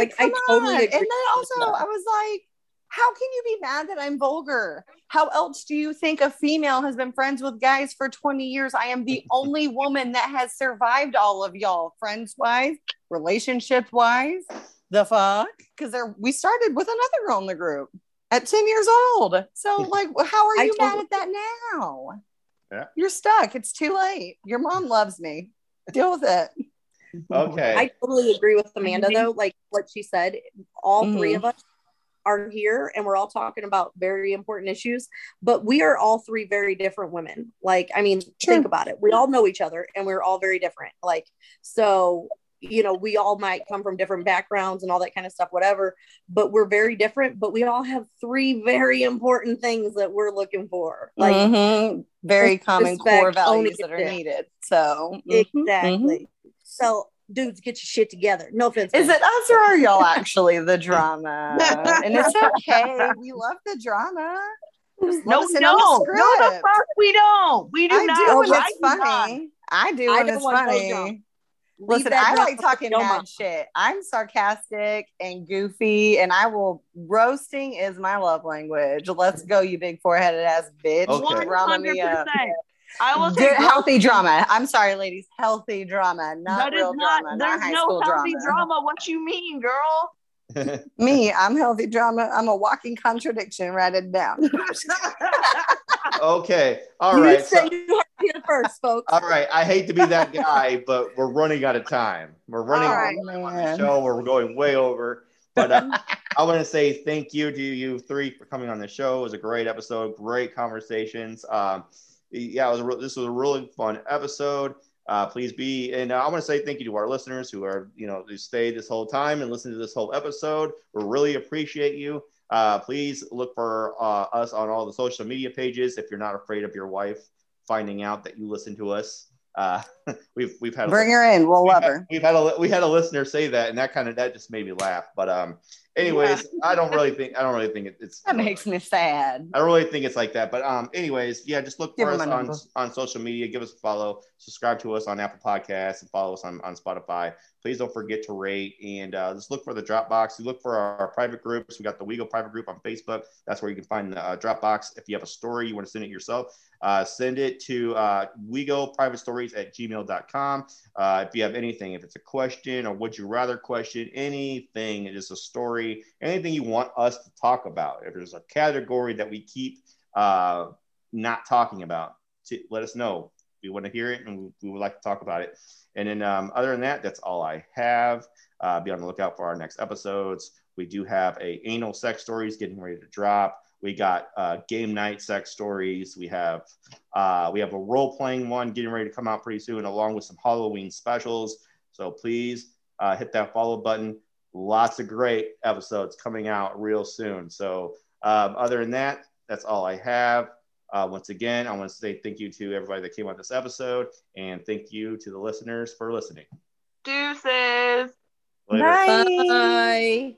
Like, I come totally on. agree And then also. I was like, how can you be mad that I'm vulgar? How else do you think a female has been friends with guys for 20 years? I am the only woman that has survived all of y'all, friends wise, relationship wise. The fuck? Because we started with another girl in the group at 10 years old. So, like, how are I you mad totally- at that now? You're stuck. It's too late. Your mom loves me. Deal with it. Okay. I totally agree with Amanda though. Like what she said, all three Mhm. of us are here and we're all talking about very important issues, but we are all three very different women. Like, I mean, Sure. think about it. We all know each other and we're all very different. Like, so you know, we all might come from different backgrounds and all that kind of stuff, whatever, but we're very different. But we all have three very important things that we're looking for. Like, Mhm. very common core values that are ownership. needed. So, mhm. exactly. So, dudes, get your shit together. No offense. Is it us or are y'all actually the drama? and it's okay. We love the drama. Just let No, us we in on the don't. No, the fuck we don't. We do I not. do when I it's do not. funny. I do I when don't it's want no funny. Drama. Leave Listen, I like talking your mad mama. shit. I'm sarcastic and goofy, and I will. Roasting is my love language. Let's go, you big foreheaded ass bitch. Okay. Drama me up. 100%. I will Good, say healthy drama. I'm sorry, ladies. Healthy drama, not that is real not. drama, There's not high no school healthy drama. drama. What you mean, girl? Me, I'm healthy drama. I'm a walking contradiction. Write it down. okay. All you right. said so- you heard it here first, folks. all right. I hate to be that guy, but we're running out of time. We're running out right. of time on the show. We're going way over. But uh, I want to say thank you to you three for coming on the show. It was a great episode, great conversations. Um, yeah, it was a, re- this was a really fun episode. Uh, please be, and uh, I want to say thank you to our listeners who are, you know, who stayed this whole time and listened to this whole episode. We really appreciate you. Uh, please look for uh, us on all the social media pages if you're not afraid of your wife finding out that you listen to us. Uh, we've we've had a- Bring her in. We'll love had- her. We've had a we had a listener say that, and that kind of that just made me laugh. But um, anyways, I don't really think I don't really think it, it's That makes me sad. I don't really think it's like that. But um, anyways, yeah, just look Give for us on number. on social media. Give us a follow. Subscribe to us on Apple Podcasts and follow us on, on Spotify. Please don't forget to rate and uh, just look for the Dropbox. You look for our, our private groups. We got the WeGo private group on Facebook. That's where you can find the uh, Dropbox. If you have a story you want to send it yourself, uh, send it to uh, stories at gmail.com. Uh, if you have anything, if it's a question or would you rather question, anything, it is a story, anything you want us to talk about. If there's a category that we keep uh, not talking about, to, let us know. We want to hear it and we, we would like to talk about it. And then, um, other than that, that's all I have. Uh, be on the lookout for our next episodes. We do have a anal sex stories getting ready to drop. We got uh, game night sex stories. We have uh, we have a role playing one getting ready to come out pretty soon, along with some Halloween specials. So please uh, hit that follow button. Lots of great episodes coming out real soon. So um, other than that, that's all I have. Uh, once again, I want to say thank you to everybody that came on this episode, and thank you to the listeners for listening. Deuces. Later. Bye. Bye.